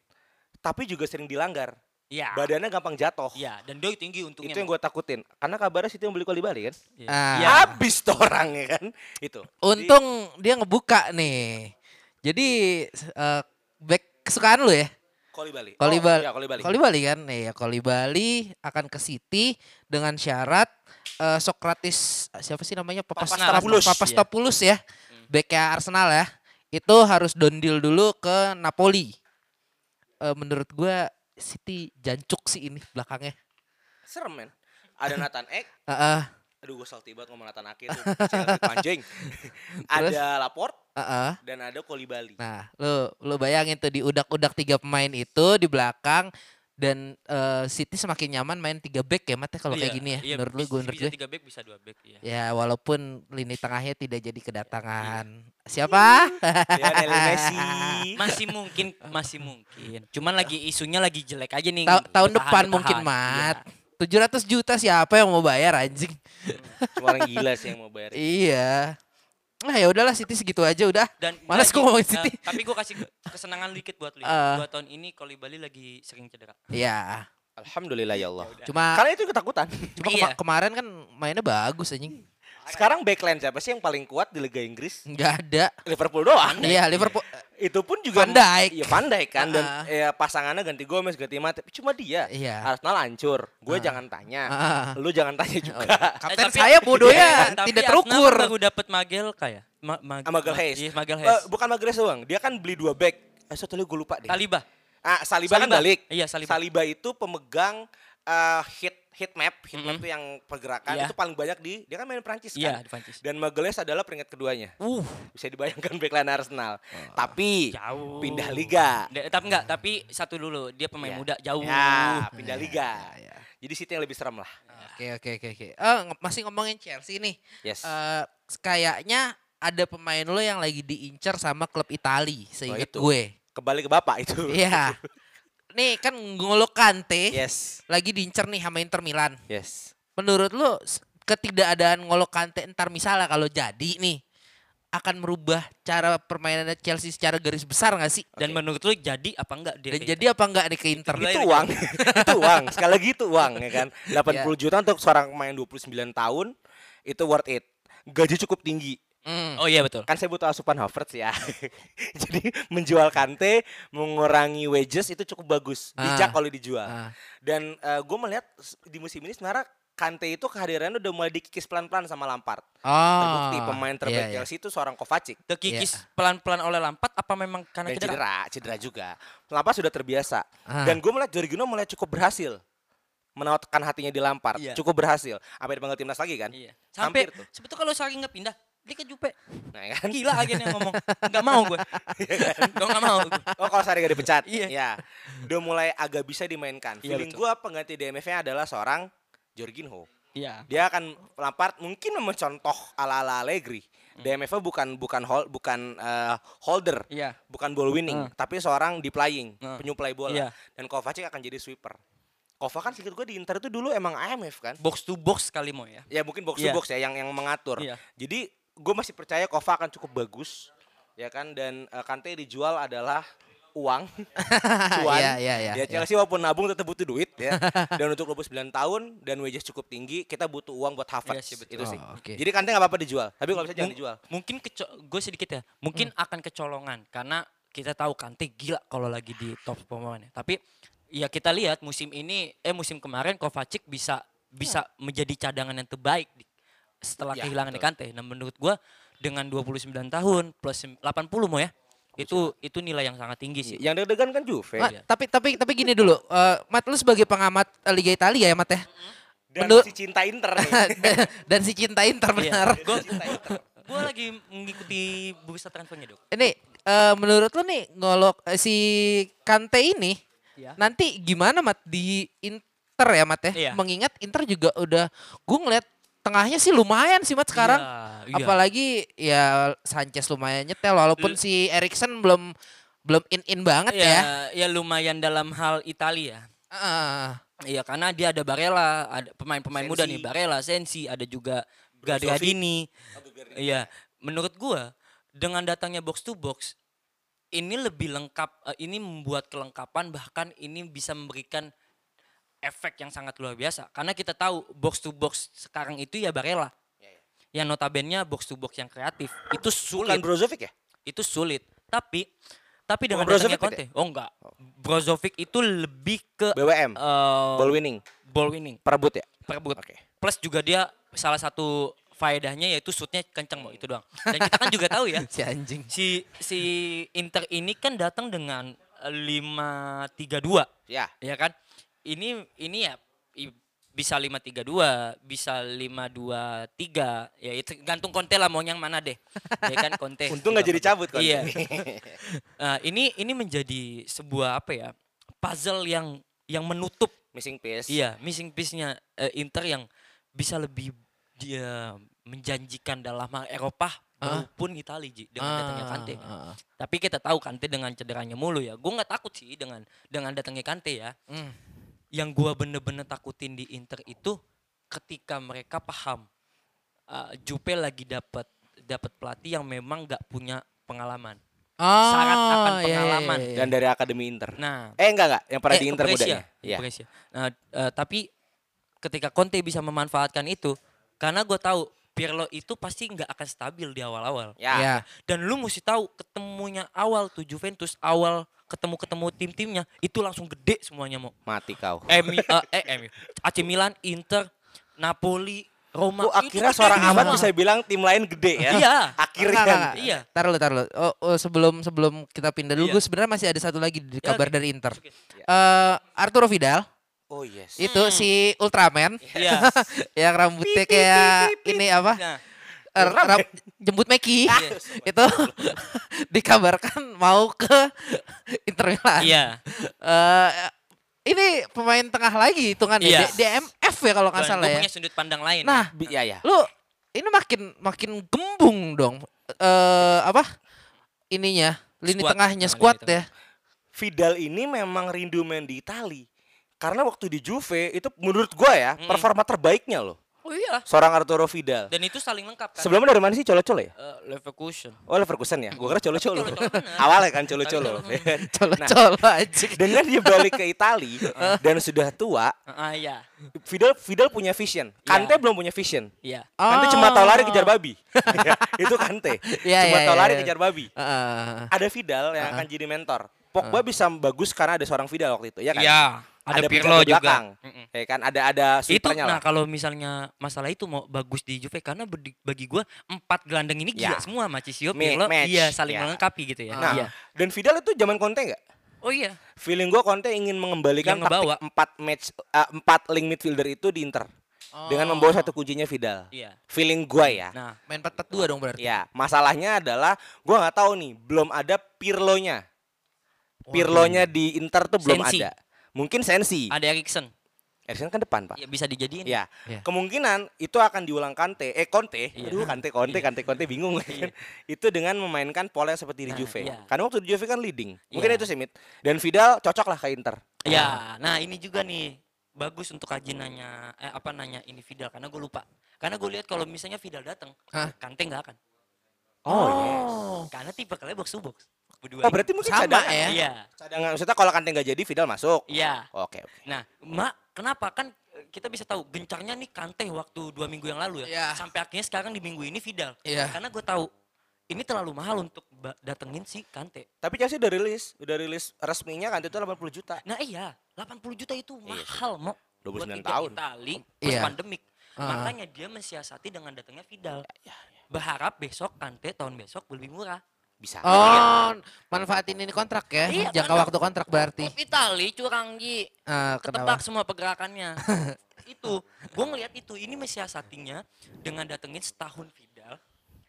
tapi juga sering dilanggar. Iya. Badannya gampang jatuh. Iya, dan doi tinggi untungnya. Itu yang gue takutin. Karena kabarnya situ yang beli Koli Bali kan. Iya. Ah. Iya. Habis tuh orangnya kan. Itu. Untung dia ngebuka nih. Jadi eh, back kesukaan lu ya? Koli Bali. Koli Oh, Bali. iya, Koli Bali. Koli Bali kan? Nih ya Koli Bali akan ke City dengan syarat eh, Sokratis siapa sih namanya Papastopoulos. Papastopoulos ya. Backnya Arsenal ya. Itu harus down deal dulu ke Napoli. Eh, menurut gua City jancuk sih ini belakangnya. Serem men. Ada Nathan Ek. Heeh. Aduh gue salty banget ngomong Nathan Ake tuh. Anjing. ada Laporte heeh. dan ada Koli Bali. Nah, lu lu bayangin tuh di udak-udak tiga pemain itu di belakang dan eh, City semakin nyaman main tiga back ya Mat ya kalau kayak Iya, gini ya iya, menurut lu gue menurut gue tiga back bisa dua back ya ya walaupun lini tengahnya tidak jadi kedatangan. Siapa? Lionel Messi. masih mungkin masih mungkin. Cuman lagi isunya lagi jelek aja nih. Ta- tahun bertahan, depan bertahan. mungkin Iya. Mat 700 juta siapa yang mau bayar anjing? Cuma orang gila sih yang mau bayar. iya Nah ya udahlah City segitu aja udah. dan Males lagi, gua ngomongin eh, City. tapi gue kasih kesenangan dikit buat lu Eh. ya. dua tahun ini Koli Bali lagi sering cedera Iya. Alhamdulillah ya Allah. Cuma Karena itu ketakutan. cuma Iya. kema- kemarin kan mainnya bagus anjing. Sekarang backline siapa sih yang paling kuat di Liga Inggris? Enggak ada. Liverpool doang. Iya Liverpool. Itu pun juga Van Dijk. Iya Van Dijk kan dan Ah. ya, pasangannya ganti Gomez, ganti Matip. Cuma dia. Iya. Arsenal hancur. Gue Ah. jangan tanya. Ah. Lu jangan tanya juga. Kapten tapi- saya bodohnya Iya, Tapi tidak terukur. baru dapat Magelka ya Ma Mag Ah, Magal Hayes. Iya, Magal Eh, Hayes bukan Magalhaes doang. Dia kan beli dua back. Eh, satu lagi gue lupa deh. Saliba Ah, Saliba, kan Saliba. balik. Iya, Saliba. itu pemegang eh, hit hit map, hit map Mhm. itu yang pergerakan Iya. itu paling banyak di dia kan main Prancis iya kan. di Prancis Dan Magalhaes adalah peringkat keduanya. uh Bisa dibayangkan backline Arsenal. Tapi jauh pindah liga. Da- tapi enggak tapi satu dulu dia pemain Iya. muda jauh Ya, pindah Ya, liga. ya. Jadi City yang lebih serem lah. Oke oke oke oke. Eh nge- masih ngomongin Chelsea nih. Yes. Eh kayaknya ada pemain lo yang lagi diincar sama klub Itali, seingat itu. gue. Kembali ke Bapak itu. Iya. Nih kan Ngolo Kante Yes. lagi diincar nih sama Inter Milan. Yes. Menurut lo s- ketidakadaan Ngolo Kante ntar misalnya kalau jadi nih akan merubah cara permainan Chelsea secara garis besar gak sih? dan Oke. menurut lu jadi apa enggak dia Dan jadi apa enggak nih ke Inter? Itu aja uang. itu uang. Sekali lagi itu uang ya kan. 80 Iya. juta untuk seorang pemain 29 tahun itu worth it. Gaji cukup tinggi. Hmm. oh iya betul Kan saya butuh asupan Havertz ya. Jadi menjual Kante, mengurangi wages itu cukup bagus. Bijak Ah. kalau dijual. Ah. Dan gue melihat di musim ini sebenarnya Kante itu kehadirannya udah mulai dikikis pelan-pelan sama Lampard. Oh, Terbukti pemain terbaik iya, iya. Chelsea itu seorang Kovacic. kekikis pelan-pelan oleh Lampard apa memang karena Dan cedera? cedera, cedera juga. Lampard sudah terbiasa. Ah. Dan gue melihat Jorginho mulai cukup berhasil menautkan hatinya di Lampard. Iya. Cukup berhasil. Sampai dipanggil timnas lagi kan? Iya. Sampai Hampir tuh. sebetulnya kalau Sarri nggak pindah, dia ke Jupe. Nah, ya kan? Gila agennya ngomong. Enggak mau gue. Gue enggak mau. gua. Oh kalau Sarri gak dipecat? Iya. Ya. Udah mulai agak bisa dimainkan. Iya, Feeling gue pengganti DMF-nya adalah seorang Jorginho. Iya. Dia akan Lampard mungkin mencontoh ala-ala Allegri. DMF-nya bukan bukan hold, bukan eh, holder, Iya. bukan ball winning, Hmm. tapi seorang deploying, Hmm. penyuplai bola. Iya. Dan Kovacic akan jadi sweeper. Kovac kan sedikit gue di Inter itu dulu emang IMF kan? Box to box kali mau ya. Ya mungkin box Iya. to box ya yang yang mengatur. Iya. Jadi gue masih percaya Kovac akan cukup bagus, ya kan? Dan eh, Kante dijual adalah uang, cuan. Iya, iya, iya, Ya iya. Chelsea walaupun nabung tetap butuh duit ya. dan untuk 29 tahun dan wages cukup tinggi, kita butuh uang buat Havertz. Iya sih, betul. Itu sih. Oh, oke. Jadi Kante nggak apa-apa dijual, tapi kalau bisa jangan Mung- dijual. Mungkin gue sedikit ya. Mungkin akan kecolongan karena kita tahu Kante gila kalau lagi di top pemainnya. Tapi ya kita lihat musim ini eh musim kemarin Kovacic bisa bisa menjadi cadangan yang terbaik di- setelah Ya, kehilangan betul. Kante. Nah, menurut gua dengan 29 tahun plus 80 mau ya. Itu itu nilai yang sangat tinggi sih. Yang deg-degan kan Juve. Mat, tapi tapi tapi gini dulu, eh, Mat lu sebagai pengamat eh, Liga Italia ya Mat ya. Dan menurut- si cinta Inter nih. dan, dan si cinta Inter benar. Gue gua lagi mengikuti bursa transfernya, Dok. Ini eh, menurut lu nih ngolok eh, si Kante ini Iya. nanti gimana Mat di Inter ya Mat ya? Iya. Mengingat Inter juga udah gue ngeliat tengahnya sih lumayan sih Mat sekarang. Iya, iya. Apalagi ya Sanchez lumayan nyetel walaupun L- si Erikson belum belum in-in banget ya, ya. ya lumayan dalam hal Italia. Heeh. Iya karena dia ada Barella, ada pemain-pemain muda nih, Barella, Sensi, ada juga. Gagliardini. Iya, menurut gua dengan datangnya box to box ini lebih lengkap, eh, ini membuat kelengkapan bahkan ini bisa memberikan efek yang sangat luar biasa. Karena kita tahu box to box sekarang itu ya Barella. Yang notabene box to box yang kreatif itu sulit Bukan Brozovic ya? itu sulit. Tapi tapi dengan Brozovic datangnya Conte, oh enggak. Brozovic itu lebih ke BWM, eh, ball winning, ball winning, perebut ya? perebut. Oke. Plus juga dia salah satu faedahnya yaitu shootnya kenceng mau itu doang. Dan kita kan juga tahu ya Si anjing. si si Inter ini kan datang dengan eh, 5-3-2 Ya. ya kan. Ini ini ya bisa 5-3-2, bisa 5-2-3. Ya itu gantung Conte lah mau yang mana deh. ya kan Conte. Untung nggak jadi cabut kan? Iya. Nah, ini ini menjadi sebuah apa ya? puzzle yang yang menutup Missing piece. Iya, missing piece-nya eh, Inter yang bisa lebih dia menjanjikan dalam hal Eropa Ah. maupun Italia Ji, dengan datangnya Kante. kan. Ah, ah, ah. Tapi kita tahu Kante dengan cederanya mulu ya. Gue nggak takut sih dengan dengan datangnya Kante ya. Hmm. Yang gua bener-bener takutin di Inter itu ketika mereka paham uh, Jupe lagi dapat dapat pelatih yang memang nggak punya pengalaman. Oh, Syarat akan iya, iya, pengalaman. iya, iya. Dan dari akademi Inter. Nah, Eh enggak enggak, yang pernah eh, di Inter Brescia, mudanya. Iya. Brescia. Nah, eh, tapi ketika Conte bisa memanfaatkan itu, karena gue tahu Pirlo itu pasti nggak akan stabil di awal-awal. Ya. Iya. Dan lu mesti tahu ketemunya awal tuh Juventus, awal ketemu-ketemu tim-timnya itu langsung gede semuanya mau. Mati kau. MU, eh, eh, MU, AC Milan, Inter, Napoli, Roma. Oh, itu akhirnya gede seorang. Amat bisa bilang tim lain gede ya. Iya. Akhirnya. Enggak, enggak, enggak. Iya. Taruh lu, taruh lu. Oh, oh, sebelum sebelum kita pindah dulu, Iya. gue sebenarnya masih ada satu lagi di Ya, kabar oke. dari Inter. Oke. Eh Arturo Vidal Oh yes. itu si Ultraman Iya. yang rambutnya kayak ini apa? Nah, Eh, ram- jemput Meki Iya. itu dikabarkan mau ke Inter Milan. iya. Eh, ini pemain tengah lagi hitungan Iya. DMF ya kalau nggak Dan salah ya. punya sudut pandang lain. Nah, Ya ya. lu ini makin makin gembung dong. Eh apa? Ininya lini Squad. tengahnya squad ya. Vidal ini memang rindu main di Itali. Karena waktu di Juve itu menurut gua ya performa terbaiknya loh. Oh iya. Seorang Arturo Vidal. Dan itu saling lengkap kan. Sebelumnya dari mana sih Colo-Colo ya? Eh, Leverkusen. Oh Leverkusen ya? Gua kira Colo-Colo. Awalnya kan Colo-Colo. Colo-colo aja. Dengan dia balik ke Itali dan sudah tua, Ah iya. Vidal Vidal punya vision. Kante belum punya vision. Iya. Kante cuma tahu lari kejar babi. itu Kante. Iya, cuma iya, tahu iya, lari iya. kejar babi. Heeh. Ada Vidal yang akan jadi mentor. Pogba bisa bagus karena ada seorang Vidal waktu itu, ya kan? Iya. Ada, Pirlo penjaga juga. belakang. Mm-mm. Ya kan ada ada Itu nah lah. kalau misalnya masalah itu mau bagus di Juve karena bagi gua empat gelandang ini gila Ya. semua Macisio, Ma- Pirlo, match. iya saling Ya. melengkapi gitu ya. Nah, iya. dan Vidal itu zaman Conte nggak? Oh iya. Feeling gua Conte ingin mengembalikan taktik empat match eh, empat link midfielder itu di Inter dengan membawa satu kuncinya Vidal. Iya. Feeling gua ya. Nah, Main 4-4-2 dong berarti. Ya, masalahnya adalah gua nggak tahu nih, belum ada Pirlonya. Pirlonya di Inter tuh belum Sensi. ada. Mungkin Sensi. ada Erikson. Eriksen kan depan, Pak. Ya bisa dijadiin. Ya, Iya. kemungkinan itu akan diulang Kante, eh Conte, Iya. aduh Kante, Conte, Kante, Conte bingung kan. itu dengan memainkan pola yang seperti di Nah, Juve. iya. Karena waktu di Juve kan leading, mungkin Iya. itu sih Mit. Dan Vidal cocok lah ke Inter. Ya, nah ini juga nih bagus untuk kaji nanya eh apa nanya ini Vidal karena gue lupa. Karena gue lihat kalau misalnya Vidal datang? Kante nggak akan. Oh. Karena tipe kalian box to box. Berdua. Oh, berarti mungkin Sama cadangan. ya. Iya. Cadangan. Maksudnya kalau Kante nggak jadi, Vidal masuk. Iya. Oke, oke. Nah, Mak, kenapa kan eh, kita bisa tahu gencarnya nih Kante waktu dua minggu yang lalu ya. Iya. Sampai akhirnya sekarang di minggu ini Vidal. Iya. Karena gue tahu ini terlalu mahal untuk datengin si Kante. Tapi Chelsea udah rilis, udah rilis resminya Kante itu 80 juta. Nah iya, 80 juta itu Iya mahal mau. 29 Buat tahun. Itali Iya. pandemik. Ah. Makanya dia mensiasati dengan datangnya Vidal. Ya, Berharap besok Kante tahun besok lebih murah. Bisa. Oh, manfaatin ini kontrak ya. Iya, Jangka karena- waktu kontrak berarti. Klub Itali curang Ji. Eh, Ketebak kenapa? semua pergerakannya. itu, gue ngelihat itu. Ini mensiasatinya dengan datengin setahun Vidal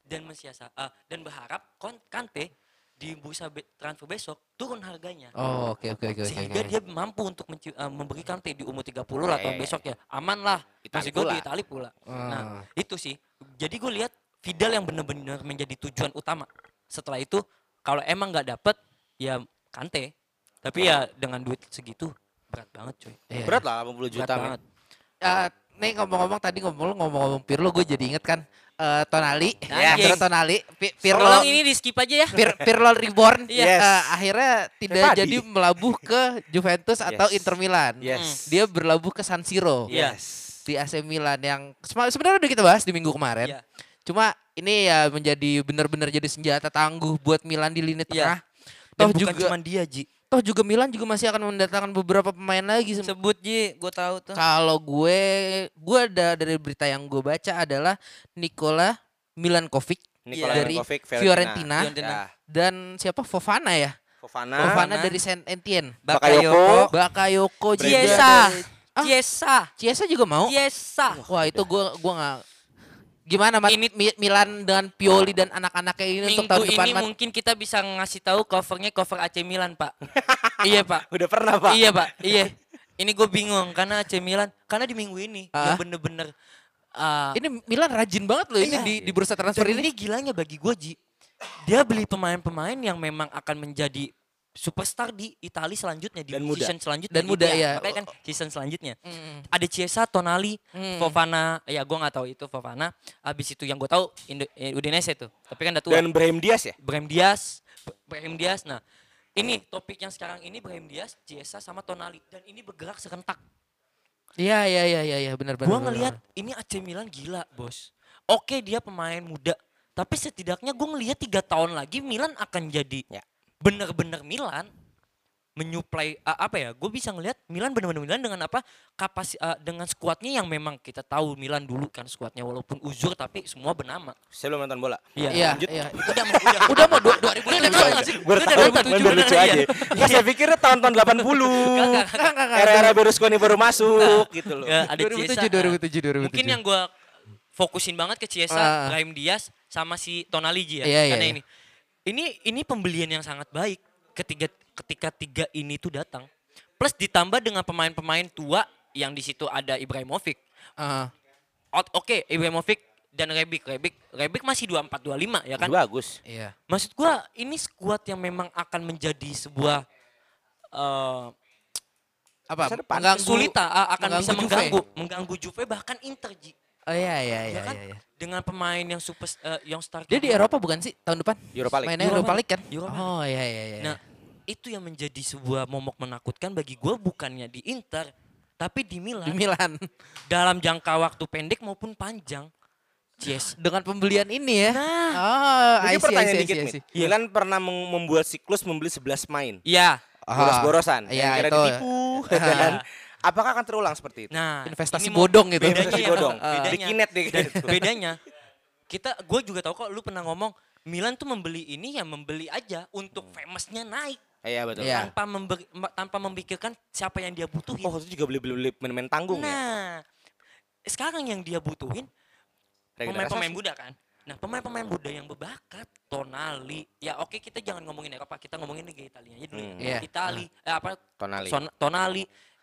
dan mensiasat ah, dan berharap kon Kante di bursa be- transfer besok turun harganya. Oh, oke oke oke oke. sehingga oke. dia mampu untuk eh, memberi Kante di umur 30 lah Iya, tahun iya, besok ya. Aman lah. Masih gue di Itali pula. Nah, Ah. itu sih. Jadi gue lihat Vidal yang benar-benar menjadi tujuan utama. Setelah itu kalau emang nggak dapet ya Kante. Tapi ya dengan duit segitu berat banget cuy. Iya. Berat lah 80 Berat juta. Mit. banget. Eh, nih ngomong-ngomong tadi ngomong ngomong-ngomong Pirlo gue jadi inget kan eh, Tonali, Ya. Pirlo Tonali, Pi- Pirlo Tolong ini di skip aja ya. Pir- Pirlo Reborn Yes. eh, akhirnya tidak tadi. jadi melabuh ke Juventus atau Yes. Inter Milan. Yes. Dia berlabuh ke San Siro Iya. di AC Milan yang sebenarnya udah kita bahas di minggu kemarin. Iya. Cuma ini ya menjadi benar-benar jadi senjata tangguh buat Milan di lini Iya. tengah. Dan Toh bukan juga cuma dia Ji. toh juga Milan juga masih akan mendatangkan beberapa pemain lagi. Sem- Sebut Ji, gue tahu tuh. Kalau gue gue ada dari berita yang gue baca adalah Nikola Milankovic Nikola dari Milankovic, Fiorentina, Fiorentina. Ya. dan siapa Fofana ya? Fofana. Fofana Fofana. dari Saint Etienne. Bakayoko. Bakayoko juga Chiesa. Ah. Chiesa. Chiesa juga mau? Chiesa. Wah, itu gue gua nggak Gimana Mat? Ini- Mi- Milan dengan Pioli dan anak-anaknya ini untuk Minggu tahun depan ini Mat? mungkin kita bisa ngasih tahu covernya cover AC Milan, Pak. iya, Pak. Udah pernah, Pak? Iya, Pak. Iya. Ini gue bingung karena AC Milan karena di minggu ini Ah. yang bener-bener ah, Ini Milan rajin banget loh ini Iya. di, di bursa transfer dan ini. ini gilanya bagi gue Ji. Dia beli pemain-pemain yang memang akan menjadi superstar di Italia selanjutnya di Dan muda. season selanjutnya. Dan muda, Iya, iya. Makanya kan season selanjutnya. Mm. Ada Chiesa, Tonali, Hmm. Fofana, ya gue nggak tahu itu Fofana. Habis itu yang gue tahu Indo- eh, Udinese tuh. Tapi kan udah tua. Dan Brahim Diaz ya? Brahim Diaz, Brahim Diaz. Nah, ini topik yang sekarang ini Brahim Diaz, Chiesa sama Tonali dan ini bergerak serentak. Iya iya iya iya iya benar benar. Gua benar, ngelihat ini AC Milan gila, Bos. Oke, dia pemain muda, tapi setidaknya gue ngelihat tiga tahun lagi Milan akan jadi Ya. Bener-bener Milan menyuplai uh, apa ya? Gue bisa ngelihat Milan bener-bener Milan dengan apa? Kapasi uh, dengan skuadnya yang memang kita tahu Milan dulu kan skuadnya walaupun uzur tapi semua bernama. Saya belum nonton bola. Iya lanjut. iya. Udah mau udah. Udah mau dua- 2000 Udah nggak nggak sih? Baru Udah tahu, 2007, cuman baru lucu iya. aja. Nggak, saya pikirnya tahun-tahun 80. Enggak, enggak, Era-era Berlusconi baru masuk gitu loh. Ya, ada 2007, Chiesa. 2007, 2007. Mungkin yang gua fokusin banget ke Chiesa, Ah. Brahim Diaz sama si Tonali Ji ya. Iya, iya, Karena iya. ini ini ini pembelian yang sangat baik ketika ketika tiga ini tuh datang. Plus ditambah dengan pemain-pemain tua yang di situ ada Ibrahimovic. Ah. Ot- Oke, Ibrahimovic dan Rebic. Rebic Rebic masih 24 25 ya kan? Bagus. Iya. Maksud gua ini skuad yang memang akan menjadi sebuah eh Apa? Mengganggu- kesulitan ah, akan bisa Juve. mengganggu, mengganggu Juve bahkan Inter Ji. Oh iya iya ya iya kan? iya. iya. Dengan pemain yang super eh, yang star Dia di Eropa bukan sih tahun depan? Europa League. Mainnya Europa Europa League kan? Europa. Oh iya iya iya. Nah, itu yang menjadi sebuah momok menakutkan bagi gue bukannya di Inter, tapi di Milan. di Milan. Dalam jangka waktu pendek maupun panjang. Yes. Dengan pembelian ini ya. Nah, Oh, Mungkin see, I pertanyaan see, I dikit see, I nih. see. Milan pernah mem- membuat siklus membeli 11 main. iya. Ah, Boros-borosan. Iya Kira itu. ditipu. kan? Apakah akan terulang seperti itu? Nah, Investasi ini bodong gitu. Bedanya Investasi ya, bodong. bedanya, Dikinet deh dan gitu. bedanya kita gue juga tahu kok lu pernah ngomong Milan tuh membeli ini ya membeli aja untuk famousnya naik Iya betul. Iya. tanpa memberi, tanpa memikirkan siapa yang dia butuhin. Oh itu juga beli-beli pemain tanggung ya? Nah, sekarang yang dia butuhin pemain-pemain muda kan. Nah, pemain-pemain muda yang berbakat, Tonali. Ya oke kita jangan ngomongin Eropa, kita ngomongin Liga Italia aja dulu. Hmm. Iya. Itali, eh, apa Tonali. Son- Tonali,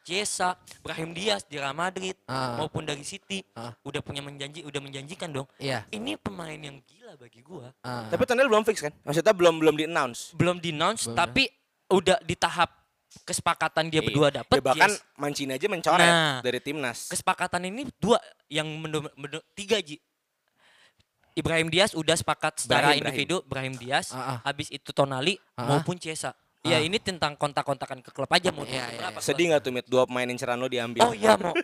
Chiesa, Brahim Diaz di Real Madrid Ah. maupun dari City Ah. udah punya menjanji, udah menjanjikan dong. Iya. Ini pemain yang gila bagi gua. Ah. Tapi Tonali belum fix kan? Maksudnya belum belum di announce. Belum di announce Belum, tapi udah di tahap kesepakatan dia berdua dapat. Ya, bahkan yes. Mancini aja mencoret Nah. dari timnas. kesepakatan ini dua yang mendo- mendo- tiga ji Ibrahim Diaz udah sepakat secara Brahim, individu Brahim Diaz Ah, ah. habis itu Tonali Ah, ah. maupun Chiesa ya Ah. ini tentang kontak-kontakan ke klub aja mau Iya, iya, berapa Sedih nggak tuh Mit dua pemain inceran lo diambil? oh iya mau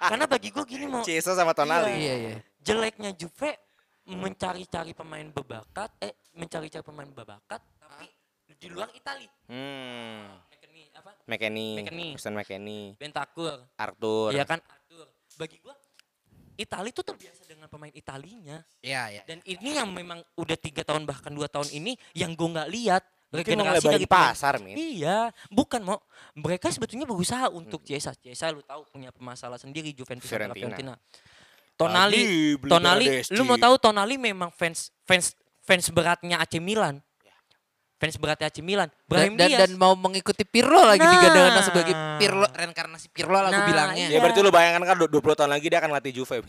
karena bagi gue gini mau Chiesa sama Tonali. Iya iya. jeleknya Juve mencari-cari pemain berbakat eh mencari-cari pemain berbakat tapi di luar Itali Hmm. McKennie apa McKennie. Kristen McKennie, Bentakur Arthur. ya kan Arthur bagi gue Itali tuh terbiasa dengan pemain Italinya Iya iya. Dan ini yang memang udah tiga tahun bahkan dua tahun ini yang gue nggak lihat regenerasi dari pasar, Mit. Iya, bukan mau. Mereka sebetulnya berusaha untuk Chiesa. Chiesa lu tahu punya masalah sendiri Juventus sama Fiorentina. Fiorentina. Tonali, beli Tonali, lu mau tahu Tonali memang fans fans fans beratnya AC Milan. Fans beratnya AC Milan. Dan, Brahim dan, Diaz. dan mau mengikuti Pirlo lagi digadang-gadang Nah. sebagai Pirlo reinkarnasi Pirlo lah gue Nah, bilangnya. Ya berarti lu bayangkan kan 20 tahun lagi dia akan latih Juve.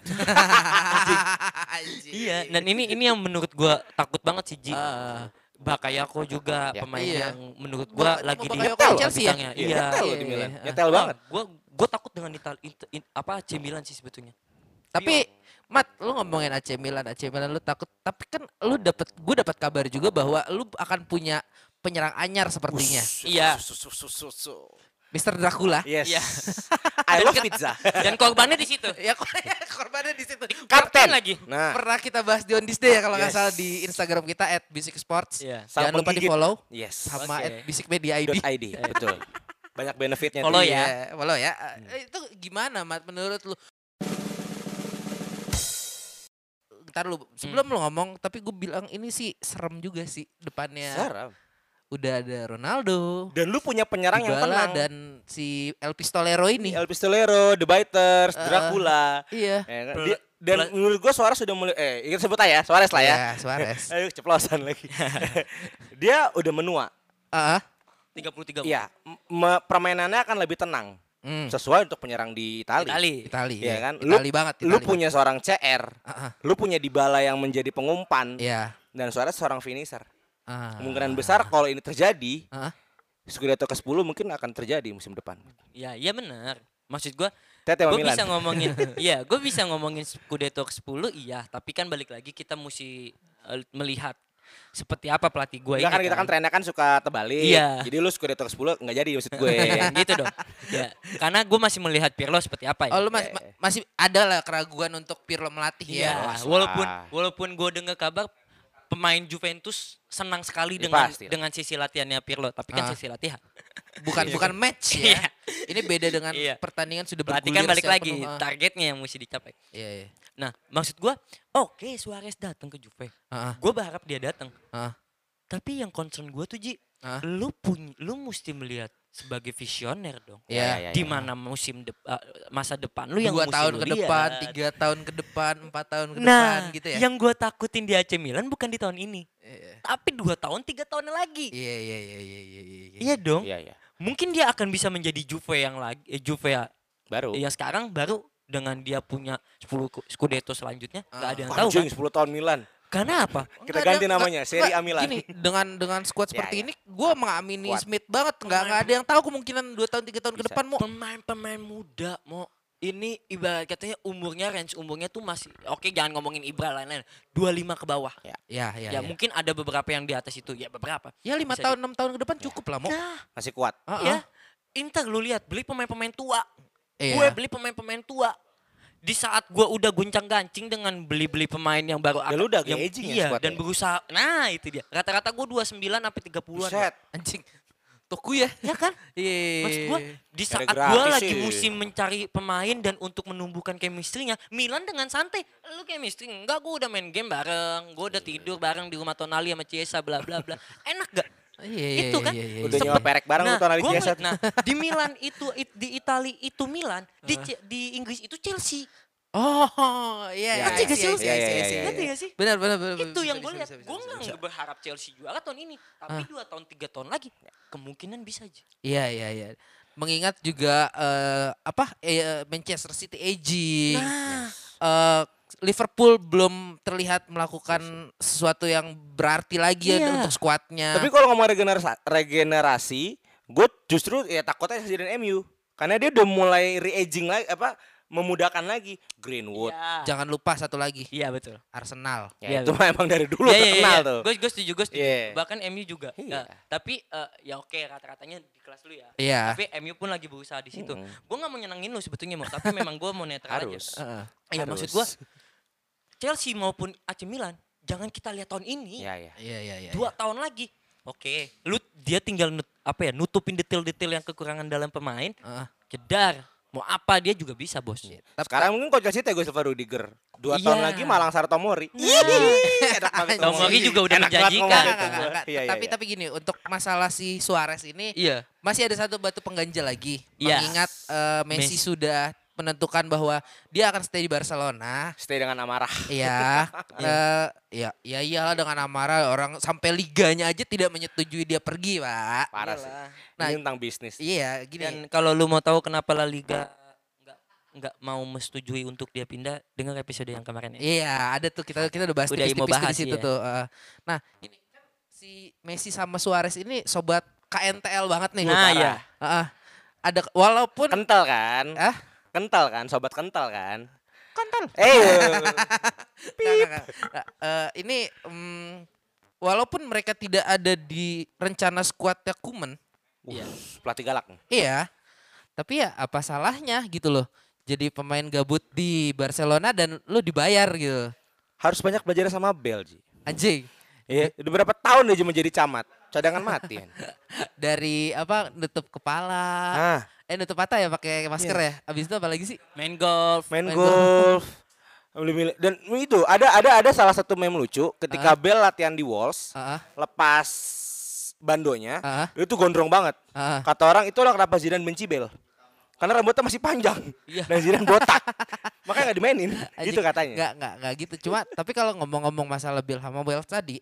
Iya, dan ini ini yang menurut gua takut banget sih Ji. Ah. Bakayako juga Ya. pemain Iya. yang menurut gua Bak- lagi di Nyetel Chelsea ya? Iya, Iya. nyetel loh di iya, Milan. iya. Nyetel banget. Gua gua takut dengan Ital, Int- Int- apa AC Milan sih sebetulnya. Tapi Mat, lu ngomongin AC Milan, AC Milan lu takut, tapi kan lu dapat gue dapat kabar juga bahwa lu akan punya penyerang anyar sepertinya. Iya. Su, su, Mr. Dracula. Yes. Iya. I love pizza. Dan korbannya di situ. Ya kor- korbannya di situ. Kapten lagi. Nah, Pernah kita bahas di On This Day ya kalau nggak Yes. salah di Instagram kita @basic_sports. Iya. Sang Jangan lupa di follow yes. sama Oke. @basicmedia_id. .id. Betul. Banyak benefitnya Follow tuh. ya. Iya, follow ya. Eh, Itu gimana Mat menurut lu? Ntar lu sebelum Hmm. lu ngomong tapi gue bilang ini sih serem juga sih depannya. Serem. Udah ada Ronaldo, Dan lu punya penyerang yang Dybala tenang. dan si El Pistolero ini. El Pistolero, The Biters, Eh, Dracula. Iya. Ya kan? Dia- dan pel- menurut gua Suarez sudah mulai eh kita sebut aja ya, Suarez lah ya. Ya, Suarez. Ayo ceplosan lagi. dia udah menua. Ah, 33. Iya, m- me- permainannya akan lebih tenang. Hmm. sesuai untuk penyerang di Itali. Itali. Itali, Iya ya. kan? Itali banget. Lu Itali punya seorang CR, Ah, ah. lu punya Dybala yang menjadi pengumpan Iya. dan Suarez seorang finisher. Ah. Kemungkinan besar kalau ini terjadi, Ah. Scudetto ke-10 mungkin akan terjadi musim depan. Ya, iya benar. Maksud gua gue bisa ngomongin iya gue bisa ngomongin Scudetto ke 10 iya tapi kan balik lagi kita mesti eh, melihat seperti apa pelatih gue ini Enggak kan kita kan trennya kan suka terbalik. Iya. Jadi lu Scudetto ke-10 enggak jadi maksud gue. gitu dong ya karena gue masih melihat Pirlo seperti apa ya Oh lu mas- ma- masih ada lah keraguan untuk Pirlo melatih Iya, ya. jelas walaupun walaupun gue dengar kabar pemain Juventus senang sekali Ya, dengan pasti dengan sisi latihannya Pirlo, tapi kan Ah. sisi latihan. Bukan bukan match ya. Iya. Ini beda dengan Iya. pertandingan sudah Berarti bergulir kan balik lagi penuh. Ah. targetnya yang mesti dicapai. Iya, iya. Nah, maksud gua, oke Suarez datang ke Juve. Ah, ah, Gue berharap dia datang. ah, Tapi yang concern gue tuh Ji, ah. lu punya lu mesti melihat sebagai visioner dong. Iya. Di mana musim dep- eh, masa depan lu yang Dua tahun ke depan, tiga tahun ke depan, empat tahun ke depan Nah, gitu ya. yang gue takutin di AC Milan bukan di tahun ini, Iya, tapi dua tahun tiga tahun lagi. iya, iya, iya, iya, iya, iya. Iya dong. Iya, iya. Mungkin dia akan bisa menjadi Juve yang lagi eh, Juve ya, Baru. yang sekarang baru dengan dia punya 10 ku- Scudetto selanjutnya nggak ada yang tahu kan. Anjing 10 tahun Milan. Karena apa? Kita Enggak, ganti enggak, namanya, enggak, Serie A enggak. Milan. Gini, dengan dengan squad Ya, seperti ya. ini, gue mengamini Kuat. Smith banget. Nggak nggak ada yang tahu kemungkinan dua tahun tiga tahun ke Bisa. depan mau. Pemain-pemain muda mau ini ibarat katanya umurnya range umurnya tuh masih oke jangan ngomongin Ibra lain-lain 25 ke bawah. Ya. Ya, ya, Ya, ya. mungkin ada beberapa yang di atas itu, ya beberapa. Ya lima Bisa tahun enam tahun ke depan cukup lah mau. Nah, Masih kuat. Ah, ya. ah. Inter lu lihat beli pemain-pemain tua. Iya. Gue beli pemain-pemain tua. Di saat gue udah guncang-gancing dengan beli-beli pemain yang baru Ya lu udah yang, aging ya iya, squadnya. dan berusaha. Nah, itu dia. Rata-rata gue 29 sampai 30-an. Buset. Anjing. Toku ya. Ya kan? Iya. Maksud gue di Ada saat gue lagi musim mencari pemain dan untuk menumbuhkan chemistry-nya, Milan dengan santai, lu chemistry enggak gue udah main game bareng, gue udah tidur bareng di rumah Tonali sama Chiesa bla bla bla. Enak gak? Iya, iya, itu iya, kan iya, iya, Udah iya. nyewa perek bareng nah, gua Chiesa. ngeliat, nah, di Milan itu it- di Itali itu Milan, di di Inggris itu Chelsea. Oh, iya. Ya, Ngerti gak sih? Iya, iya, iya, iya. Ngerti gak sih? Benar, benar, benar. Itu yang gue lihat. Gue nggak bisa. berharap Chelsea juara tahun ini, tapi dua tahun tiga tahun lagi kemungkinan bisa aja. Iya, iya, iya. Mengingat juga eh, apa eh, Manchester City aging. Nah, Eh, Liverpool belum terlihat melakukan sesuatu yang berarti lagi ya Iya. untuk skuadnya. Tapi kalau ngomong regenerasi, regenerasi gue justru ya takutnya kejadian MU. Karena dia udah mulai re-aging lagi apa memudahkan lagi Greenwood. iya. jangan lupa satu lagi Iya betul. Arsenal. Ya, Iya, itu mah emang dari dulu Iya, iya, terkenal iya. tuh. Gue gue setuju, gue setuju. Iya. Bahkan MU juga. Iya. Nah, tapi eh, ya oke rata-ratanya di kelas lu ya. Iya. Tapi MU pun lagi berusaha di situ. Mm. Gue nggak mau nyenengin lu sebetulnya mau, tapi memang gue mau netral Harus. aja. Heeh. Iya maksud gue Chelsea maupun AC Milan jangan kita lihat tahun ini. Iya, iya. Iya, iya, iya. Dua tahun lagi. Oke, lu dia tinggal nut- apa ya nutupin detail-detail yang kekurangan dalam pemain. Heeh. Jedar. Mau apa dia juga bisa bos. Sekarang mungkin coach Chelsea Tego Silva Rudiger. Dua Iya. tahun lagi Malang Sar Tomori. Nah. Enak banget Tomori juga udah Enak menjanjikan. Iya, iya, tapi iya. tapi gini, untuk masalah si Suarez ini Iya. masih ada satu batu pengganjal lagi. Iya. Mengingat eh, Messi, Messi. sudah menentukan bahwa dia akan stay di Barcelona. Stay dengan amarah. Iya, eh, ya, ya iyalah dengan amarah orang sampai liganya aja tidak menyetujui dia pergi, Pak. Parah sih. Nah, Ini tentang bisnis. Iya, gini. Dan kalau lu mau tahu kenapa La Liga nggak nggak mau menyetujui untuk dia pindah, dengar episode yang kemarin ya. Iya, ada tuh kita kita udah bahas Udah tipis-tipis mau tuh bahas, di situ iya. tuh. eh. nah, ini kan si Messi sama Suarez ini sobat KNTL banget nih. Nah, iya. Heeh. ada walaupun Kental kan? ah Kental kan? Sobat kental kan? kental. Eh, nggak. Nggak, eh, ini mm, walaupun mereka tidak ada di rencana skuadnya Kuman, Iya. pelatih galak. iya. Tapi ya apa salahnya gitu loh. Jadi pemain gabut di Barcelona dan lu dibayar gitu. Harus banyak belajar sama Bel, Ji. Anjing. Iya, udah berapa tahun dia cuma jadi camat. Cadangan mati. Dari apa nutup kepala. Ah, Eh nutup mata ya pakai masker Iya. ya. Abis itu apa lagi sih? Main golf. main Main golf. Milih-milih. Dan itu ada ada ada salah satu meme lucu ketika Bel latihan di Wolves, Heeh. lepas bandonya, dia tuh gondrong banget. Heeh. Kata orang itu lah kenapa Zidane benci Bel. Karena rambutnya masih panjang Iya. dan Zidane botak. Makanya nggak dimainin. Anjing, gitu katanya. Enggak, enggak, enggak gitu. Cuma tapi kalau ngomong-ngomong masalah Bill sama Wells tadi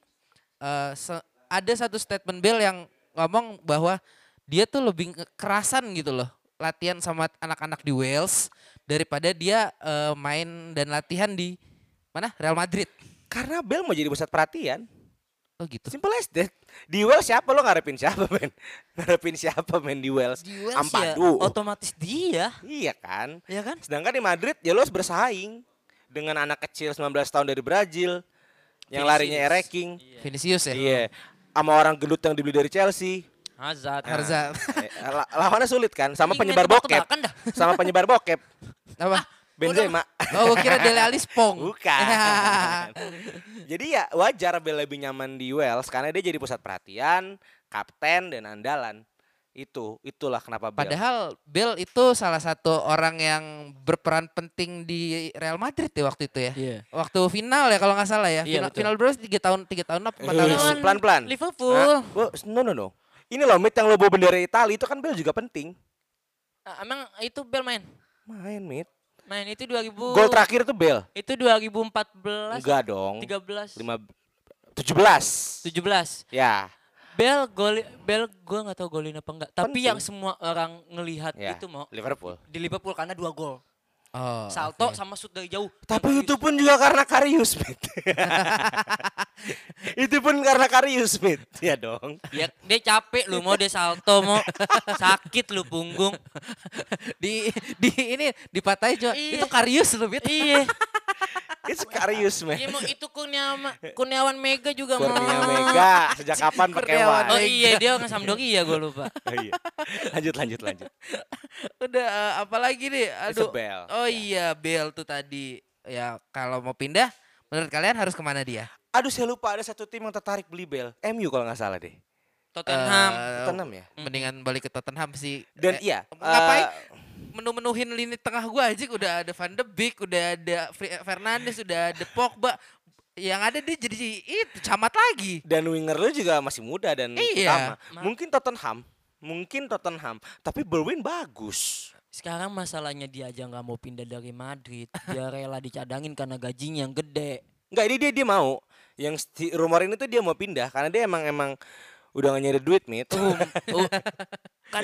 eh, se- ada satu statement Bill yang ngomong bahwa dia tuh lebih kekerasan gitu loh latihan sama anak-anak di Wales daripada dia eh, main dan latihan di mana Real Madrid. Karena Bell mau jadi pusat perhatian. Oh gitu. Simple as that. Di Wales siapa lo ngarepin siapa men? Ngarepin siapa men di Wales? Di Wales ya Ampadu. otomatis dia, Iya kan? ya kan? Sedangkan di Madrid ya lo harus bersaing dengan anak kecil 19 tahun dari Brazil yang larinya Vinicius. ereking. Vinicius ya. Iya. Sama orang gendut yang dibeli dari Chelsea. Hazard. Hazard. Eh, la- lawannya sulit kan sama Ih, penyebar bokep. dah. Sama penyebar bokep. Apa? Benzema. Oh, gue kira Dele Alli Spong. Bukan. jadi ya wajar Bell lebih nyaman di Wales karena dia jadi pusat perhatian, kapten dan andalan. Itu itulah kenapa Bell. Padahal Bale itu salah satu orang yang berperan penting di Real Madrid ya waktu itu ya. Iya. Waktu final ya kalau nggak salah ya. Iya, final, betul. final berapa? Tiga tahun, tiga tahun apa empat Eh, tahun? Lawan pelan-pelan. Liverpool. Nah, no no no. Ini loh Mit yang lo bawa bendera Italia itu kan Bell juga penting. Ah, emang itu Bel main? Main Mit. Main itu 2000. Gol terakhir tuh Bell. Itu 2014. Enggak dong. 13. 5 17. 17. Ya. Bel gol Bel gue nggak tahu golin apa enggak. Tapi Penting. yang semua orang ngelihat ya. itu mau Liverpool. di Liverpool karena dua gol. Oh, Salto oke. sama shoot dari jauh. Tapi itu pun juga karena Karius, Mit. itu pun karena Karius, Mit. Ya dong. Ya dia capek lu mau dia salto mau sakit lu punggung. di di ini dipatahin cuma Iya. itu Karius loh Bit. iya. It's Karius, man. Iya mau itu Kurniawan Kurniawan Mega juga mau. Kurnia Mega. Sejak kapan pakai Y? Oh iya dia nggak Sampdoria gue lupa. Oh, iya. Lanjut, lanjut, lanjut. Udah eh, apalagi nih? Aduh. a Bell. Oh iya, Bale tuh tadi. Ya kalau mau pindah menurut kalian harus ke mana dia? Aduh, saya lupa ada satu tim yang tertarik beli Bell. MU kalau nggak salah deh. Tottenham. Eh, Tottenham ya. Mendingan balik ke Tottenham sih. Dan Eh, iya. ngapain? eh, Menu-menuhin lini tengah gua aja udah ada Van de Beek, udah ada Fernandes, udah ada Pogba. Yang ada dia jadi itu camat lagi. dan winger lu juga masih muda dan Iya. utama. Mungkin Tottenham. Mungkin Tottenham. Tapi Berwin bagus. Sekarang masalahnya dia aja nggak mau pindah dari Madrid. Dia rela dicadangin karena gajinya yang gede. Enggak, ini dia dia mau. Yang rumor ini tuh dia mau pindah karena dia emang emang udah gak nyari duit, Mit. Oh,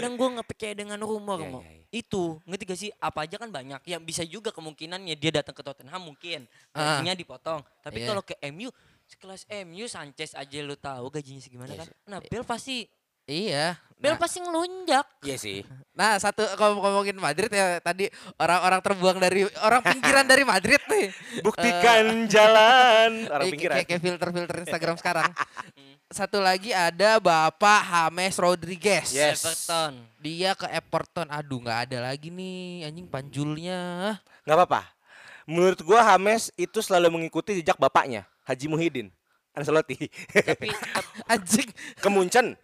kadang gue nggak percaya dengan rumor Mo. iya, iya. itu ngerti gak sih apa aja kan banyak yang bisa juga kemungkinannya dia datang ke Tottenham mungkin Ah. gajinya dipotong tapi Iya. kalau ke MU sekelas MU Sanchez aja lu tahu gajinya segimana Iya kan nah Bel pasti Iya. Bel Nah, pasti ngelunjak Iya sih. nah, satu kalau ngomongin Madrid ya tadi orang-orang terbuang dari orang pinggiran dari Madrid nih. Buktikan jalan orang Iya, pinggiran. Kayak, kayak filter-filter Instagram sekarang. Satu lagi ada Bapak James Rodriguez. Yes. Everton Dia ke Everton. Aduh, nggak ada lagi nih anjing panjulnya. Nggak apa-apa. Menurut gua Hames itu selalu mengikuti jejak bapaknya, Haji Muhyiddin. Ancelotti. tapi Anjing. Kemuncen.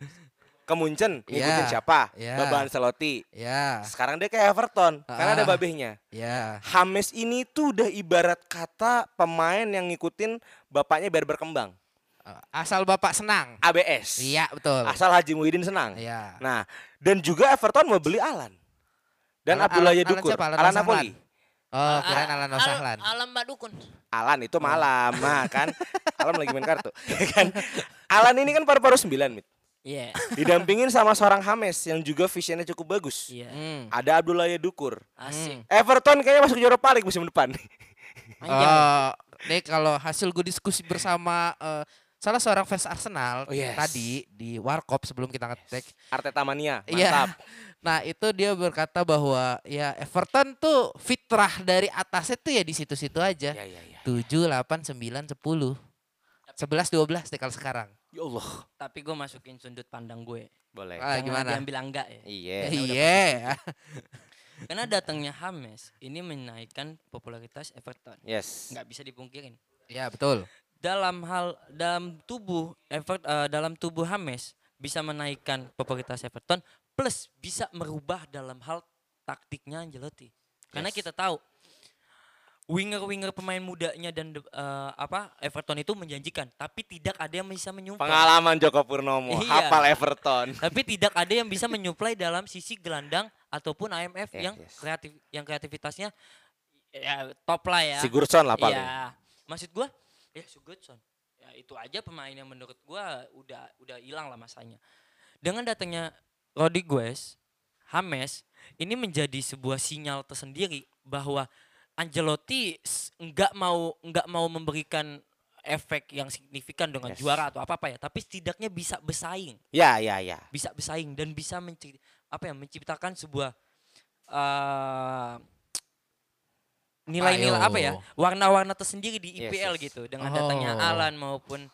Kemuncen ngikutin Iya, siapa? iya. Baba Ancelotti. Ya, Sekarang dia ke Everton karena ada Ah. babehnya. ya. Hames ini tuh udah ibarat kata pemain yang ngikutin bapaknya biar berkembang. Asal Bapak senang. ABS. Iya, betul. Asal Haji Muhyiddin senang. Iya. Nah, dan juga Everton mau beli Alan. Dan Alan- Abdullah Alan- Alan Yadukur. Alan Alan Osahlan. Napoli. Oh, kirain Alan Al- Osahlan. Alam Mbak Dukun Alan itu malam, nah kan. Alan lagi main kartu. kan. Alan ini kan paru-paru 9, Mit. iya Didampingin sama seorang Hames yang juga visionnya cukup bagus. iya Hmm. Ada Abdullah Yadukur. asik Everton kayaknya masuk Europa League musim depan. Anjay. Eh, nih kalau hasil gue diskusi bersama eh, salah seorang fans Arsenal Oh, yes. tadi di Warkop sebelum kita ngetek. Arteta mania, Iya. mantap. Nah itu dia berkata bahwa ya Everton tuh fitrah dari atasnya tuh ya di situ-situ aja. Ya, ya, ya. 7, 8, 9, 10. 11, 12 deh kalau sekarang. Ya Allah. tapi gue masukin sundut pandang gue Boleh. Ah, Jangan gimana? diambil enggak ya Iya. Iya. karena datangnya Hames ini menaikkan popularitas Everton Yes. nggak bisa dipungkirin Ya betul. Dalam hal dalam tubuh Evert eh, dalam tubuh Hames bisa menaikkan popularitas Everton plus bisa merubah dalam hal taktiknya Ancelotti. Karena Yes. kita tahu winger-winger pemain mudanya dan eh, apa Everton itu menjanjikan, tapi tidak ada yang bisa menyuplai. Pengalaman Joko Purnomo, Iya. hafal Everton. Tapi tidak ada yang bisa menyuplai dalam sisi gelandang ataupun IMF Yes, yang yes. kreatif yang kreativitasnya ya top lah ya. Sigurdsson lah paling. Iya. Maksud gua ya Sigurdsson. Ya itu aja pemain yang menurut gua udah udah hilang lah masanya. Dengan datangnya Rodriguez, Hames, ini menjadi sebuah sinyal tersendiri bahwa Ancelotti s- nggak mau nggak mau memberikan efek yang signifikan dengan Yes. juara atau apa apa ya, tapi setidaknya bisa bersaing, Ya, ya, ya. bisa bersaing dan bisa menci- apa ya menciptakan sebuah eh, nilai-nilai apa ya warna-warna tersendiri di Yes, IPL yes. gitu. Dengan datangnya Oh. Alan maupun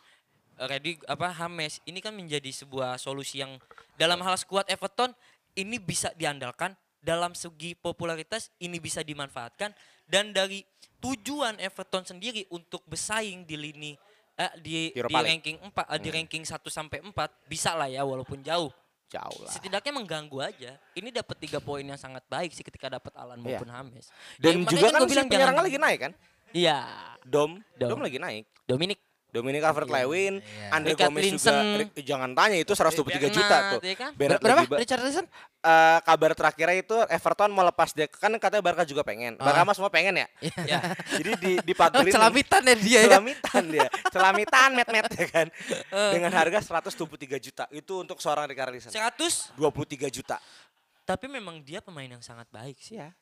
Redi apa Hames ini kan menjadi sebuah solusi yang dalam hal skuad Everton ini bisa diandalkan. Dalam segi popularitas ini bisa dimanfaatkan. Dan dari tujuan Everton sendiri untuk bersaing di lini eh, di di Europa ranking 4 eh, di ranking 1 sampai 4 bisa lah ya walaupun jauh Jauh lah. setidaknya mengganggu aja. Ini dapat tiga poin yang sangat baik sih ketika dapat Alan Iya. maupun Hames. Dan Ya, juga kan gua si bilang penyerangnya jangan- lagi naik kan? Iya. Dom, Dom. Dom, lagi naik. Dominic Dominic Calvert-Lewin, Iya. Andre Richard Gomez Linson. juga. Ri- Jangan tanya itu 123 juta Bernat, tuh. ya kan? Berapa? lagi ba- Richard Richardson? Eh, kabar terakhirnya itu Everton mau lepas dia kan katanya Barca juga pengen. Barca mah semua pengen ya. ya. Jadi di di Oh, celamitan ya dia ya. celamitan dia. Celamitan met-met ya kan. Eh. Dengan harga 123 juta. Itu untuk seorang Richard Linson. 100 23 juta. tapi memang dia pemain yang sangat baik sih. Ya.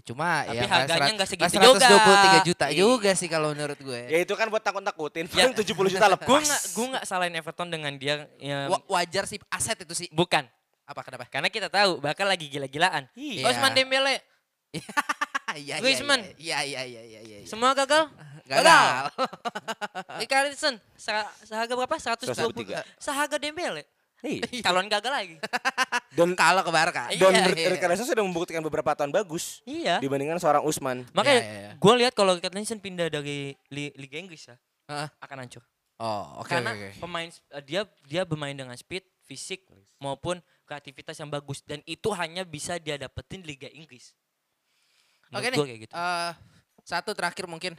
Ya cuma Tapi ya harganya nggak segitu 123 juta juga. juga sih kalau menurut gue. Ya itu kan buat takut-takutin. Ya. Paling 70 juta lepas. Gue nggak gue nggak salahin Everton dengan dia ya, Wa- wajar sih aset itu sih. bukan Apa kenapa? karena kita tahu bakal lagi gila-gilaan. Iya. Osman Dembele Iya, iya, Griezmann. Iya, iya, iya, iya, iya. iya. semua gagal. Gagal. Richarlison sa- seharga berapa? 120. 123. Seharga Dembele. Iya. Calon gagal lagi. Dan Kalau ke Barca. dan Iya, iya. Linson sudah membuktikan beberapa tahun bagus iya. dibandingkan seorang Usman. Makanya Iya, iya, iya. gue lihat kalau Richarlison pindah dari li- Liga Inggris ya Heeh. akan hancur. Oh, oke, Karena oke, oke. pemain eh, dia dia bermain dengan speed, fisik maupun kreativitas yang bagus dan itu hanya bisa dia dapetin di Liga Inggris. Oke Menurut nih. kayak gitu. eh, satu terakhir mungkin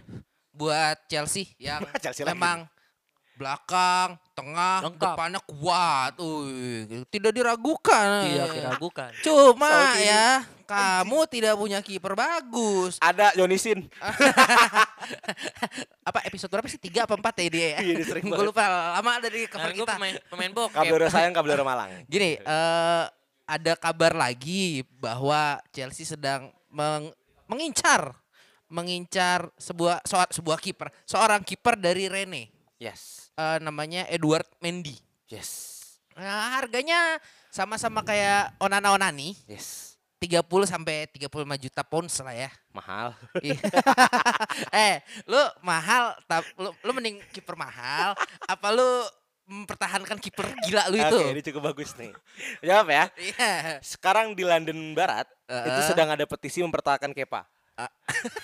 buat Chelsea yang Chelsea lagi. Belakang, tengah, Lengkap. depannya kuat. Uy, tidak diragukan. Tidak diragukan. Cuma Saudi. ya, kamu tidak punya kiper bagus. Ada Yonisin. Apa episode berapa sih? Tiga apa empat ya dia ya? Iya, sering Gue lupa lama dari cover Karena gue kita. pemain pemain bokep. Kablero sayang, kablero malang. Gini, eh ada kabar lagi bahwa Chelsea sedang meng- mengincar mengincar sebuah sebuah kiper, seorang kiper dari Rene. Yes. Eh, namanya Edward Mendy. Yes. Nah, harganya sama-sama kayak Onana Onani, Yes. 30 sampai 35 juta pounds lah ya. Mahal. Iya. eh, lu mahal, lu, lu mending kiper mahal, apa lu mempertahankan kiper gila lu itu? Oke, ini cukup bagus nih. Jawab ya. Iya. Sekarang di London Barat itu Heeh. sedang ada petisi mempertahankan Kepa. Ah.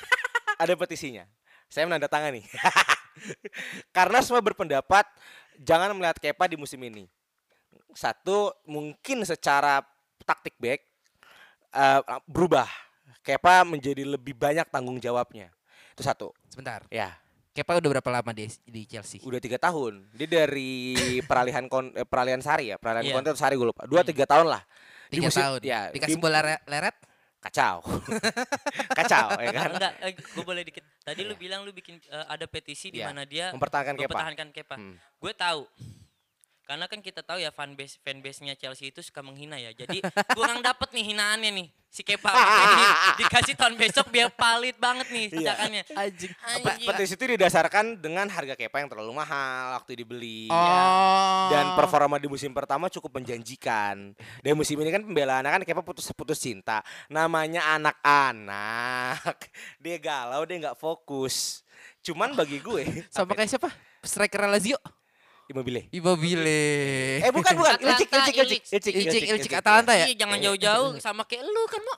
ada petisinya. Saya menandatangani. Karena semua berpendapat jangan melihat Kepa di musim ini. Satu, mungkin secara taktik back eh, berubah. Kepa menjadi lebih banyak tanggung jawabnya. Itu satu. Sebentar. Ya, Kepa udah berapa lama di di Chelsea? udah tiga tahun. Dia dari peralihan kon, eh, peralihan Sari ya, peralihan Iya. konten atau Sari gue lupa. Dua tiga tahun lah. Di Tiga musim- tahun. Ya, Dikasih di- bola re- leret? Kacau, kacau ya kan. Enggak, gue boleh dikit. Tadi lu bilang lu bikin eh, ada petisi di Iya, mana dia mempertahankan Kepa. mempertahankan Kepa. Hmm. Gue tahu. Karena kan kita tahu ya fanbase fanbase-nya Chelsea itu suka menghina ya. Jadi kurang dapet nih hinaannya nih si Kepa. Dikasih tahun besok biar palit banget nih Iya. tindakannya. Anjing. Pe- Petisi itu didasarkan dengan harga Kepa yang terlalu mahal waktu dibeli. Oh. Dan performa di musim pertama cukup menjanjikan. Dan musim ini kan pembelaannya kan Kepa putus-putus cinta. Namanya anak-anak. Dia galau, dia nggak fokus. Cuman bagi gue, sama kayak siapa? Striker Lazio? Immobile. Immobile. Eh bukan bukan, Ilcik, Ilcik, Ilcik, Ilcik, Ilcik, Ilcik Atalanta ya? Iya, jangan jauh-jauh sama kayak lu kan mau.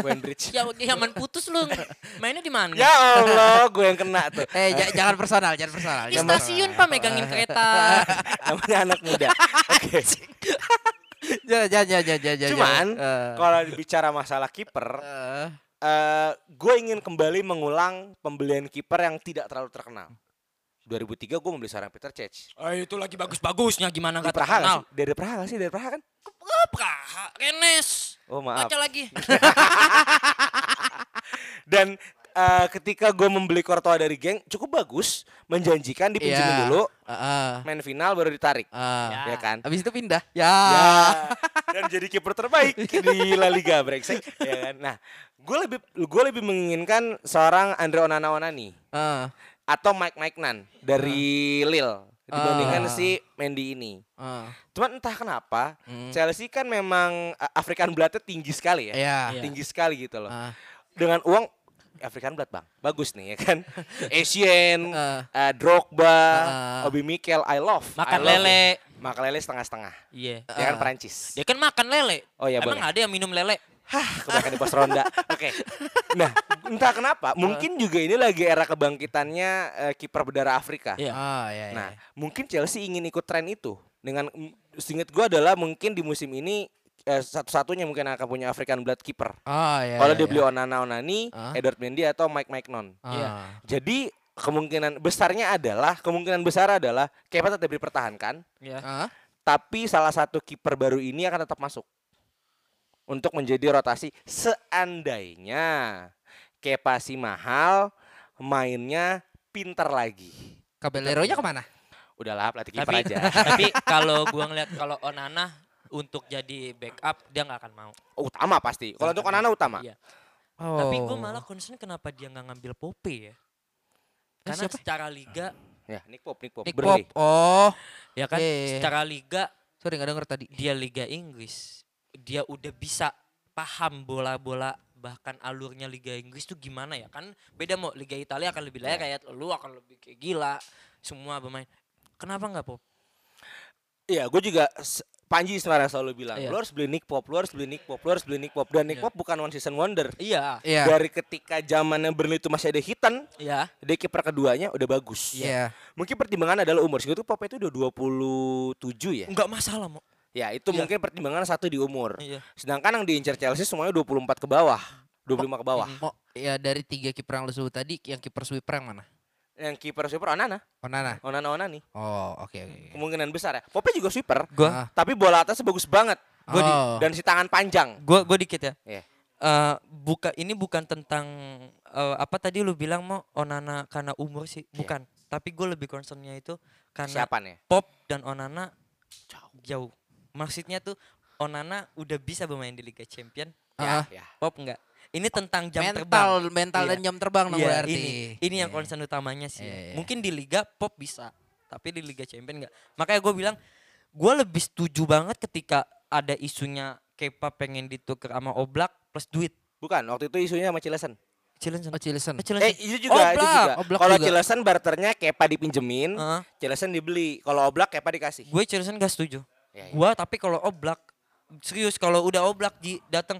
Wenbridge. Ya zaman putus lu mainnya di mana? Ya Allah, gue yang kena tuh. Eh, ja- jangan personal, jangan personal. Di stasiun pak megangin kereta. Namanya anak muda. Oke. Jangan, jangan, jangan, jangan. Cuman Eh, kalau bicara masalah kiper, eh, eh gue ingin kembali mengulang pembelian kiper yang tidak terlalu terkenal. 2003 gue membeli seorang Peter Cech. Oh, itu lagi bagus-bagusnya gimana nggak terkenal? sih? Dari Praha nggak sih? Dari Praha kan? Oh, Praha, Rennes. Oh maaf. Baca lagi. Dan eh, ketika gue membeli Courtois dari geng cukup bagus, menjanjikan dipinjemin Iya. dulu, Heeh. main final baru ditarik. Ah. Ya kan? Habis itu pindah. Ya. Ya, dan jadi kiper terbaik di La Liga brengsek ya kan. Nah, gue lebih gue lebih menginginkan seorang Andre Onana Onani Heeh. Atau Mike Mike Nan dari Lille dibandingkan Ah. si Mendy ini. Heeh. Cuman entah kenapa Hmm. Chelsea kan memang uh, African bloodnya tinggi sekali ya. Iya. Tinggi sekali gitu loh. Ah. Dengan uang African blood bang, bagus nih ya kan. Asian, Ah. uh, Drogba, Ah. Obi Mikel, I love. Makan I love lele. it. Makan lele setengah-setengah. Iya. Ya kan Ah. Perancis. Dia kan makan lele. Oh iya, Emang Bang. ada yang minum lele? Kebanyakan di pos ronda. Oke. Nah, entah kenapa, mungkin juga ini lagi era kebangkitannya eh, kiper berdarah Afrika. Iya. Oh, iya, iya. Nah, mungkin Chelsea ingin ikut tren itu. Dengan mm, seingat gua adalah mungkin di musim ini eh, satu-satunya mungkin akan punya African blood kiper. Oh, iya. Kalau iya, dia iya. beli Onana Onani, Ah. Edward Mendy atau Mike Mike Non. Iya. Ah. Jadi kemungkinan besarnya adalah kemungkinan besar adalah Kepa tetap dipertahankan, Iya. Ah. tapi salah satu kiper baru ini akan tetap masuk untuk menjadi rotasi seandainya Kepa si mahal mainnya pinter lagi. Caballero-nya ke mana? Udahlah pelatih kiper aja. tapi kalau gua ngeliat kalau Onana untuk jadi backup dia nggak akan mau. utama pasti. Kalau untuk Onana utama. Iya. Oh. Tapi gue malah concern kenapa dia nggak ngambil Pope ya? Karena siapa? secara liga Ya, Nick Pope, Nick Pope. Nick Burnley. Pop. Oh, ya kan secara liga sorry nggak denger tadi. dia liga Inggris dia udah bisa paham bola-bola bahkan alurnya liga Inggris tuh gimana ya kan beda mau liga Italia akan lebih layak kayak lu akan lebih kayak gila semua pemain kenapa nggak pop Iya, gue juga Panji sebenarnya selalu bilang, Iya. lu harus beli Nick Pope, lu harus beli Nick Pope, lu harus beli Nick Pope. Dan Nick Iya. Pope bukan one season wonder. iya Iya. Dari ketika zamannya Burnley itu masih ada Hitan, iya dia kiper keduanya udah bagus. Iya. Mungkin pertimbangan adalah umur. Sehingga tuh Pope itu udah 27 ya. nggak masalah mau Ya, itu Iya. mungkin pertimbangan satu di umur. iya Sedangkan yang diincar Chelsea semuanya 24 ke bawah. 25 ke bawah. Oh, ya dari tiga kiper yang lu sebut tadi, yang kiper sweeper yang mana? Yang kiper sweeper Onana, Onana. Onana Onani. Oh, oke oke. Kemungkinan besar ya. Pope juga sweeper, gua Ah. tapi bola atasnya bagus banget Gua di- Oh. dan si tangan panjang. gua gua dikit ya Iya. Eh, buka ini bukan tentang eh, apa tadi lu bilang mau Onana karena umur sih bukan tapi gue lebih concernnya itu karena Siapa nih? Pop dan Onana jauh. Maksudnya tuh Onana udah bisa bermain di Liga Champion, Ah, Ya. Pop enggak. Ini tentang jam mental, terbang. mental Iya. dan jam terbang dong Iya, berarti. ini ini yang Iya. concern utamanya sih. Iya, iya. Mungkin di Liga Pop bisa, tapi di Liga Champion enggak. Makanya gue bilang gue lebih setuju banget ketika ada isunya Kepa pengen ditukar sama Oblak plus duit. Bukan, waktu itu isunya sama Cilesan. Cilensen. Oh, Cilesen. Eh. Eh, itu juga, itu Oblak. juga. Oblak Kalau juga. Cilesan barternya Kepa dipinjemin, Heeh. Cilesan dibeli. Kalau Oblak Kepa dikasih. Gue Cilensen gak setuju. Ya, ya. Gua tapi kalau Oblak serius kalau udah Oblak di datang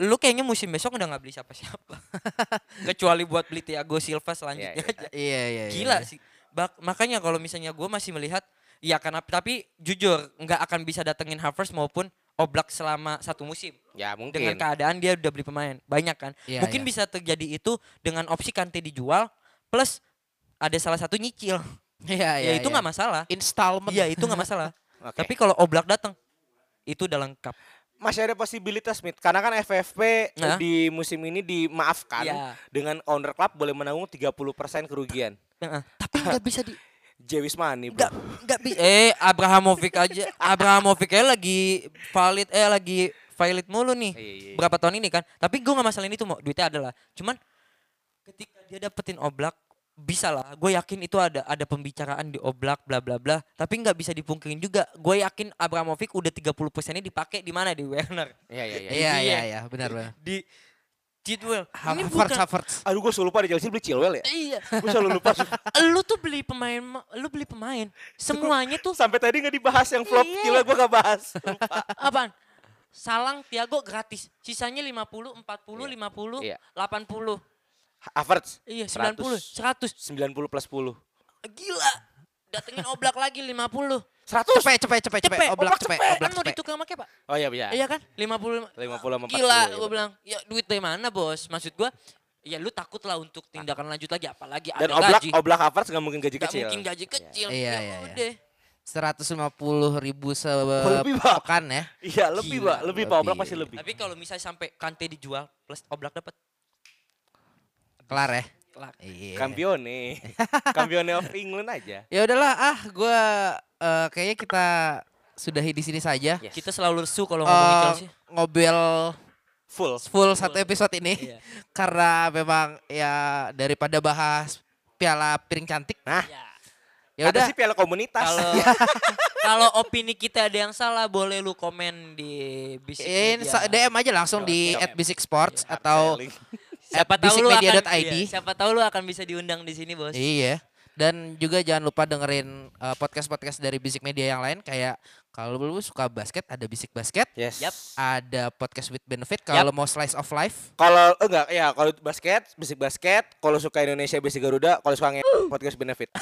lu kayaknya musim besok udah nggak beli siapa-siapa. Kecuali buat beli Thiago Silva selanjutnya Iya, iya. aja. Iya, iya, iya. Gila sih. Bak- makanya kalau misalnya gue masih melihat ya karena tapi jujur nggak akan bisa datengin Havertz maupun Oblak selama satu musim. Ya mungkin. Dengan keadaan dia udah beli pemain banyak kan. Iya, Mungkin iya. bisa terjadi itu dengan opsi Kante dijual plus ada salah satu nyicil. Iya, ya itu nggak masalah. Installment. Iya itu nggak masalah. Oke. Tapi kalau Oblak datang itu udah lengkap. Masih ada posibilitas Smith karena kan FFP Nah. di musim ini dimaafkan Iya. dengan owner club boleh menanggung 30% kerugian. Tapi nggak bisa di Jewis Mani, bro. nggak nggak bisa. Eh Abrahamovic aja. Abrahamovic aja lagi valid eh lagi valid mulu nih. Iya, iya, iya. Berapa tahun ini kan? Tapi gue nggak masalahin itu mau duitnya adalah. Cuman ketika dia dapetin Oblak bisa lah. Gue yakin itu ada ada pembicaraan di Oblak bla bla bla. Tapi nggak bisa dipungkirin juga. Gue yakin Abramovic udah 30 persennya dipakai di mana di Werner. Iya, iya, iya. Iya, iya, Iya. benar benar. Di Chidwell. Ini Havertz, bukan Havertz. Aduh, gue selalu lupa di Chelsea beli Chilwell ya. Iya. Gue selalu lupa. lu tuh beli pemain, ma- lu beli pemain. Semuanya tuh Sampai tadi nggak dibahas yang flop Iya. Chilwell gue gak bahas. apaan? Salang Tiago gratis. Sisanya 50, 40, Iya. 50, Iya. 80. Havertz Iya, 90, 100. 90 plus 10. Gila. Datengin Oblak lagi 50. 100. Cepet, cepet, cepet, cepet. Cepet, Oblak cepet, oblak Kan mau cepet. ditukar sama Kepa. Oh iya, iya. Iya kan? 50 50 sama 40. Gila, gue bener. bilang. Ya duit dari mana, Bos? Maksud gua Ya lu takut lah untuk tindakan lanjut lagi apalagi Dan ada Oblak, gaji. Oblak Havertz gak mungkin gaji Gak kecil. mungkin gaji kecil. Iya, ya iya, iya. udah. 150 ribu Lebih, Pak. sepekan ya. Iya, lebih. Pak. Lebih, Pak. Oblak pasti lebih. Tapi kalau misalnya sampai Kante dijual plus Oblak dapat Kelar ya. Kelar. Iya. Kampione. Kampione of England aja. Ya udahlah, ah gua eh, kayaknya kita sudahi di sini saja. Yes. Kita selalu lesu kalau ngomongin Eh, Chelsea. ngobel Full. full satu episode ini Iya. karena memang ya daripada bahas piala piring cantik. Nah, Ya ada udah. sih piala komunitas. Kalau kalau opini kita ada yang salah boleh lu komen di bisik In, media. DM aja langsung di Iya. @bisiksports atau Selling. Siapa tahu lu akan iya, siapa tahu lu akan bisa diundang di sini, Bos. Iya. Dan juga jangan lupa dengerin uh, podcast-podcast dari Bisik Media yang lain kayak kalau lu suka basket ada Bisik Basket, Yes. Yap. ada podcast with benefit kalau mau slice of life. Kalau oh enggak ya kalau basket, basic basket, kalau suka Indonesia basic Garuda, kalau suka nge podcast benefit.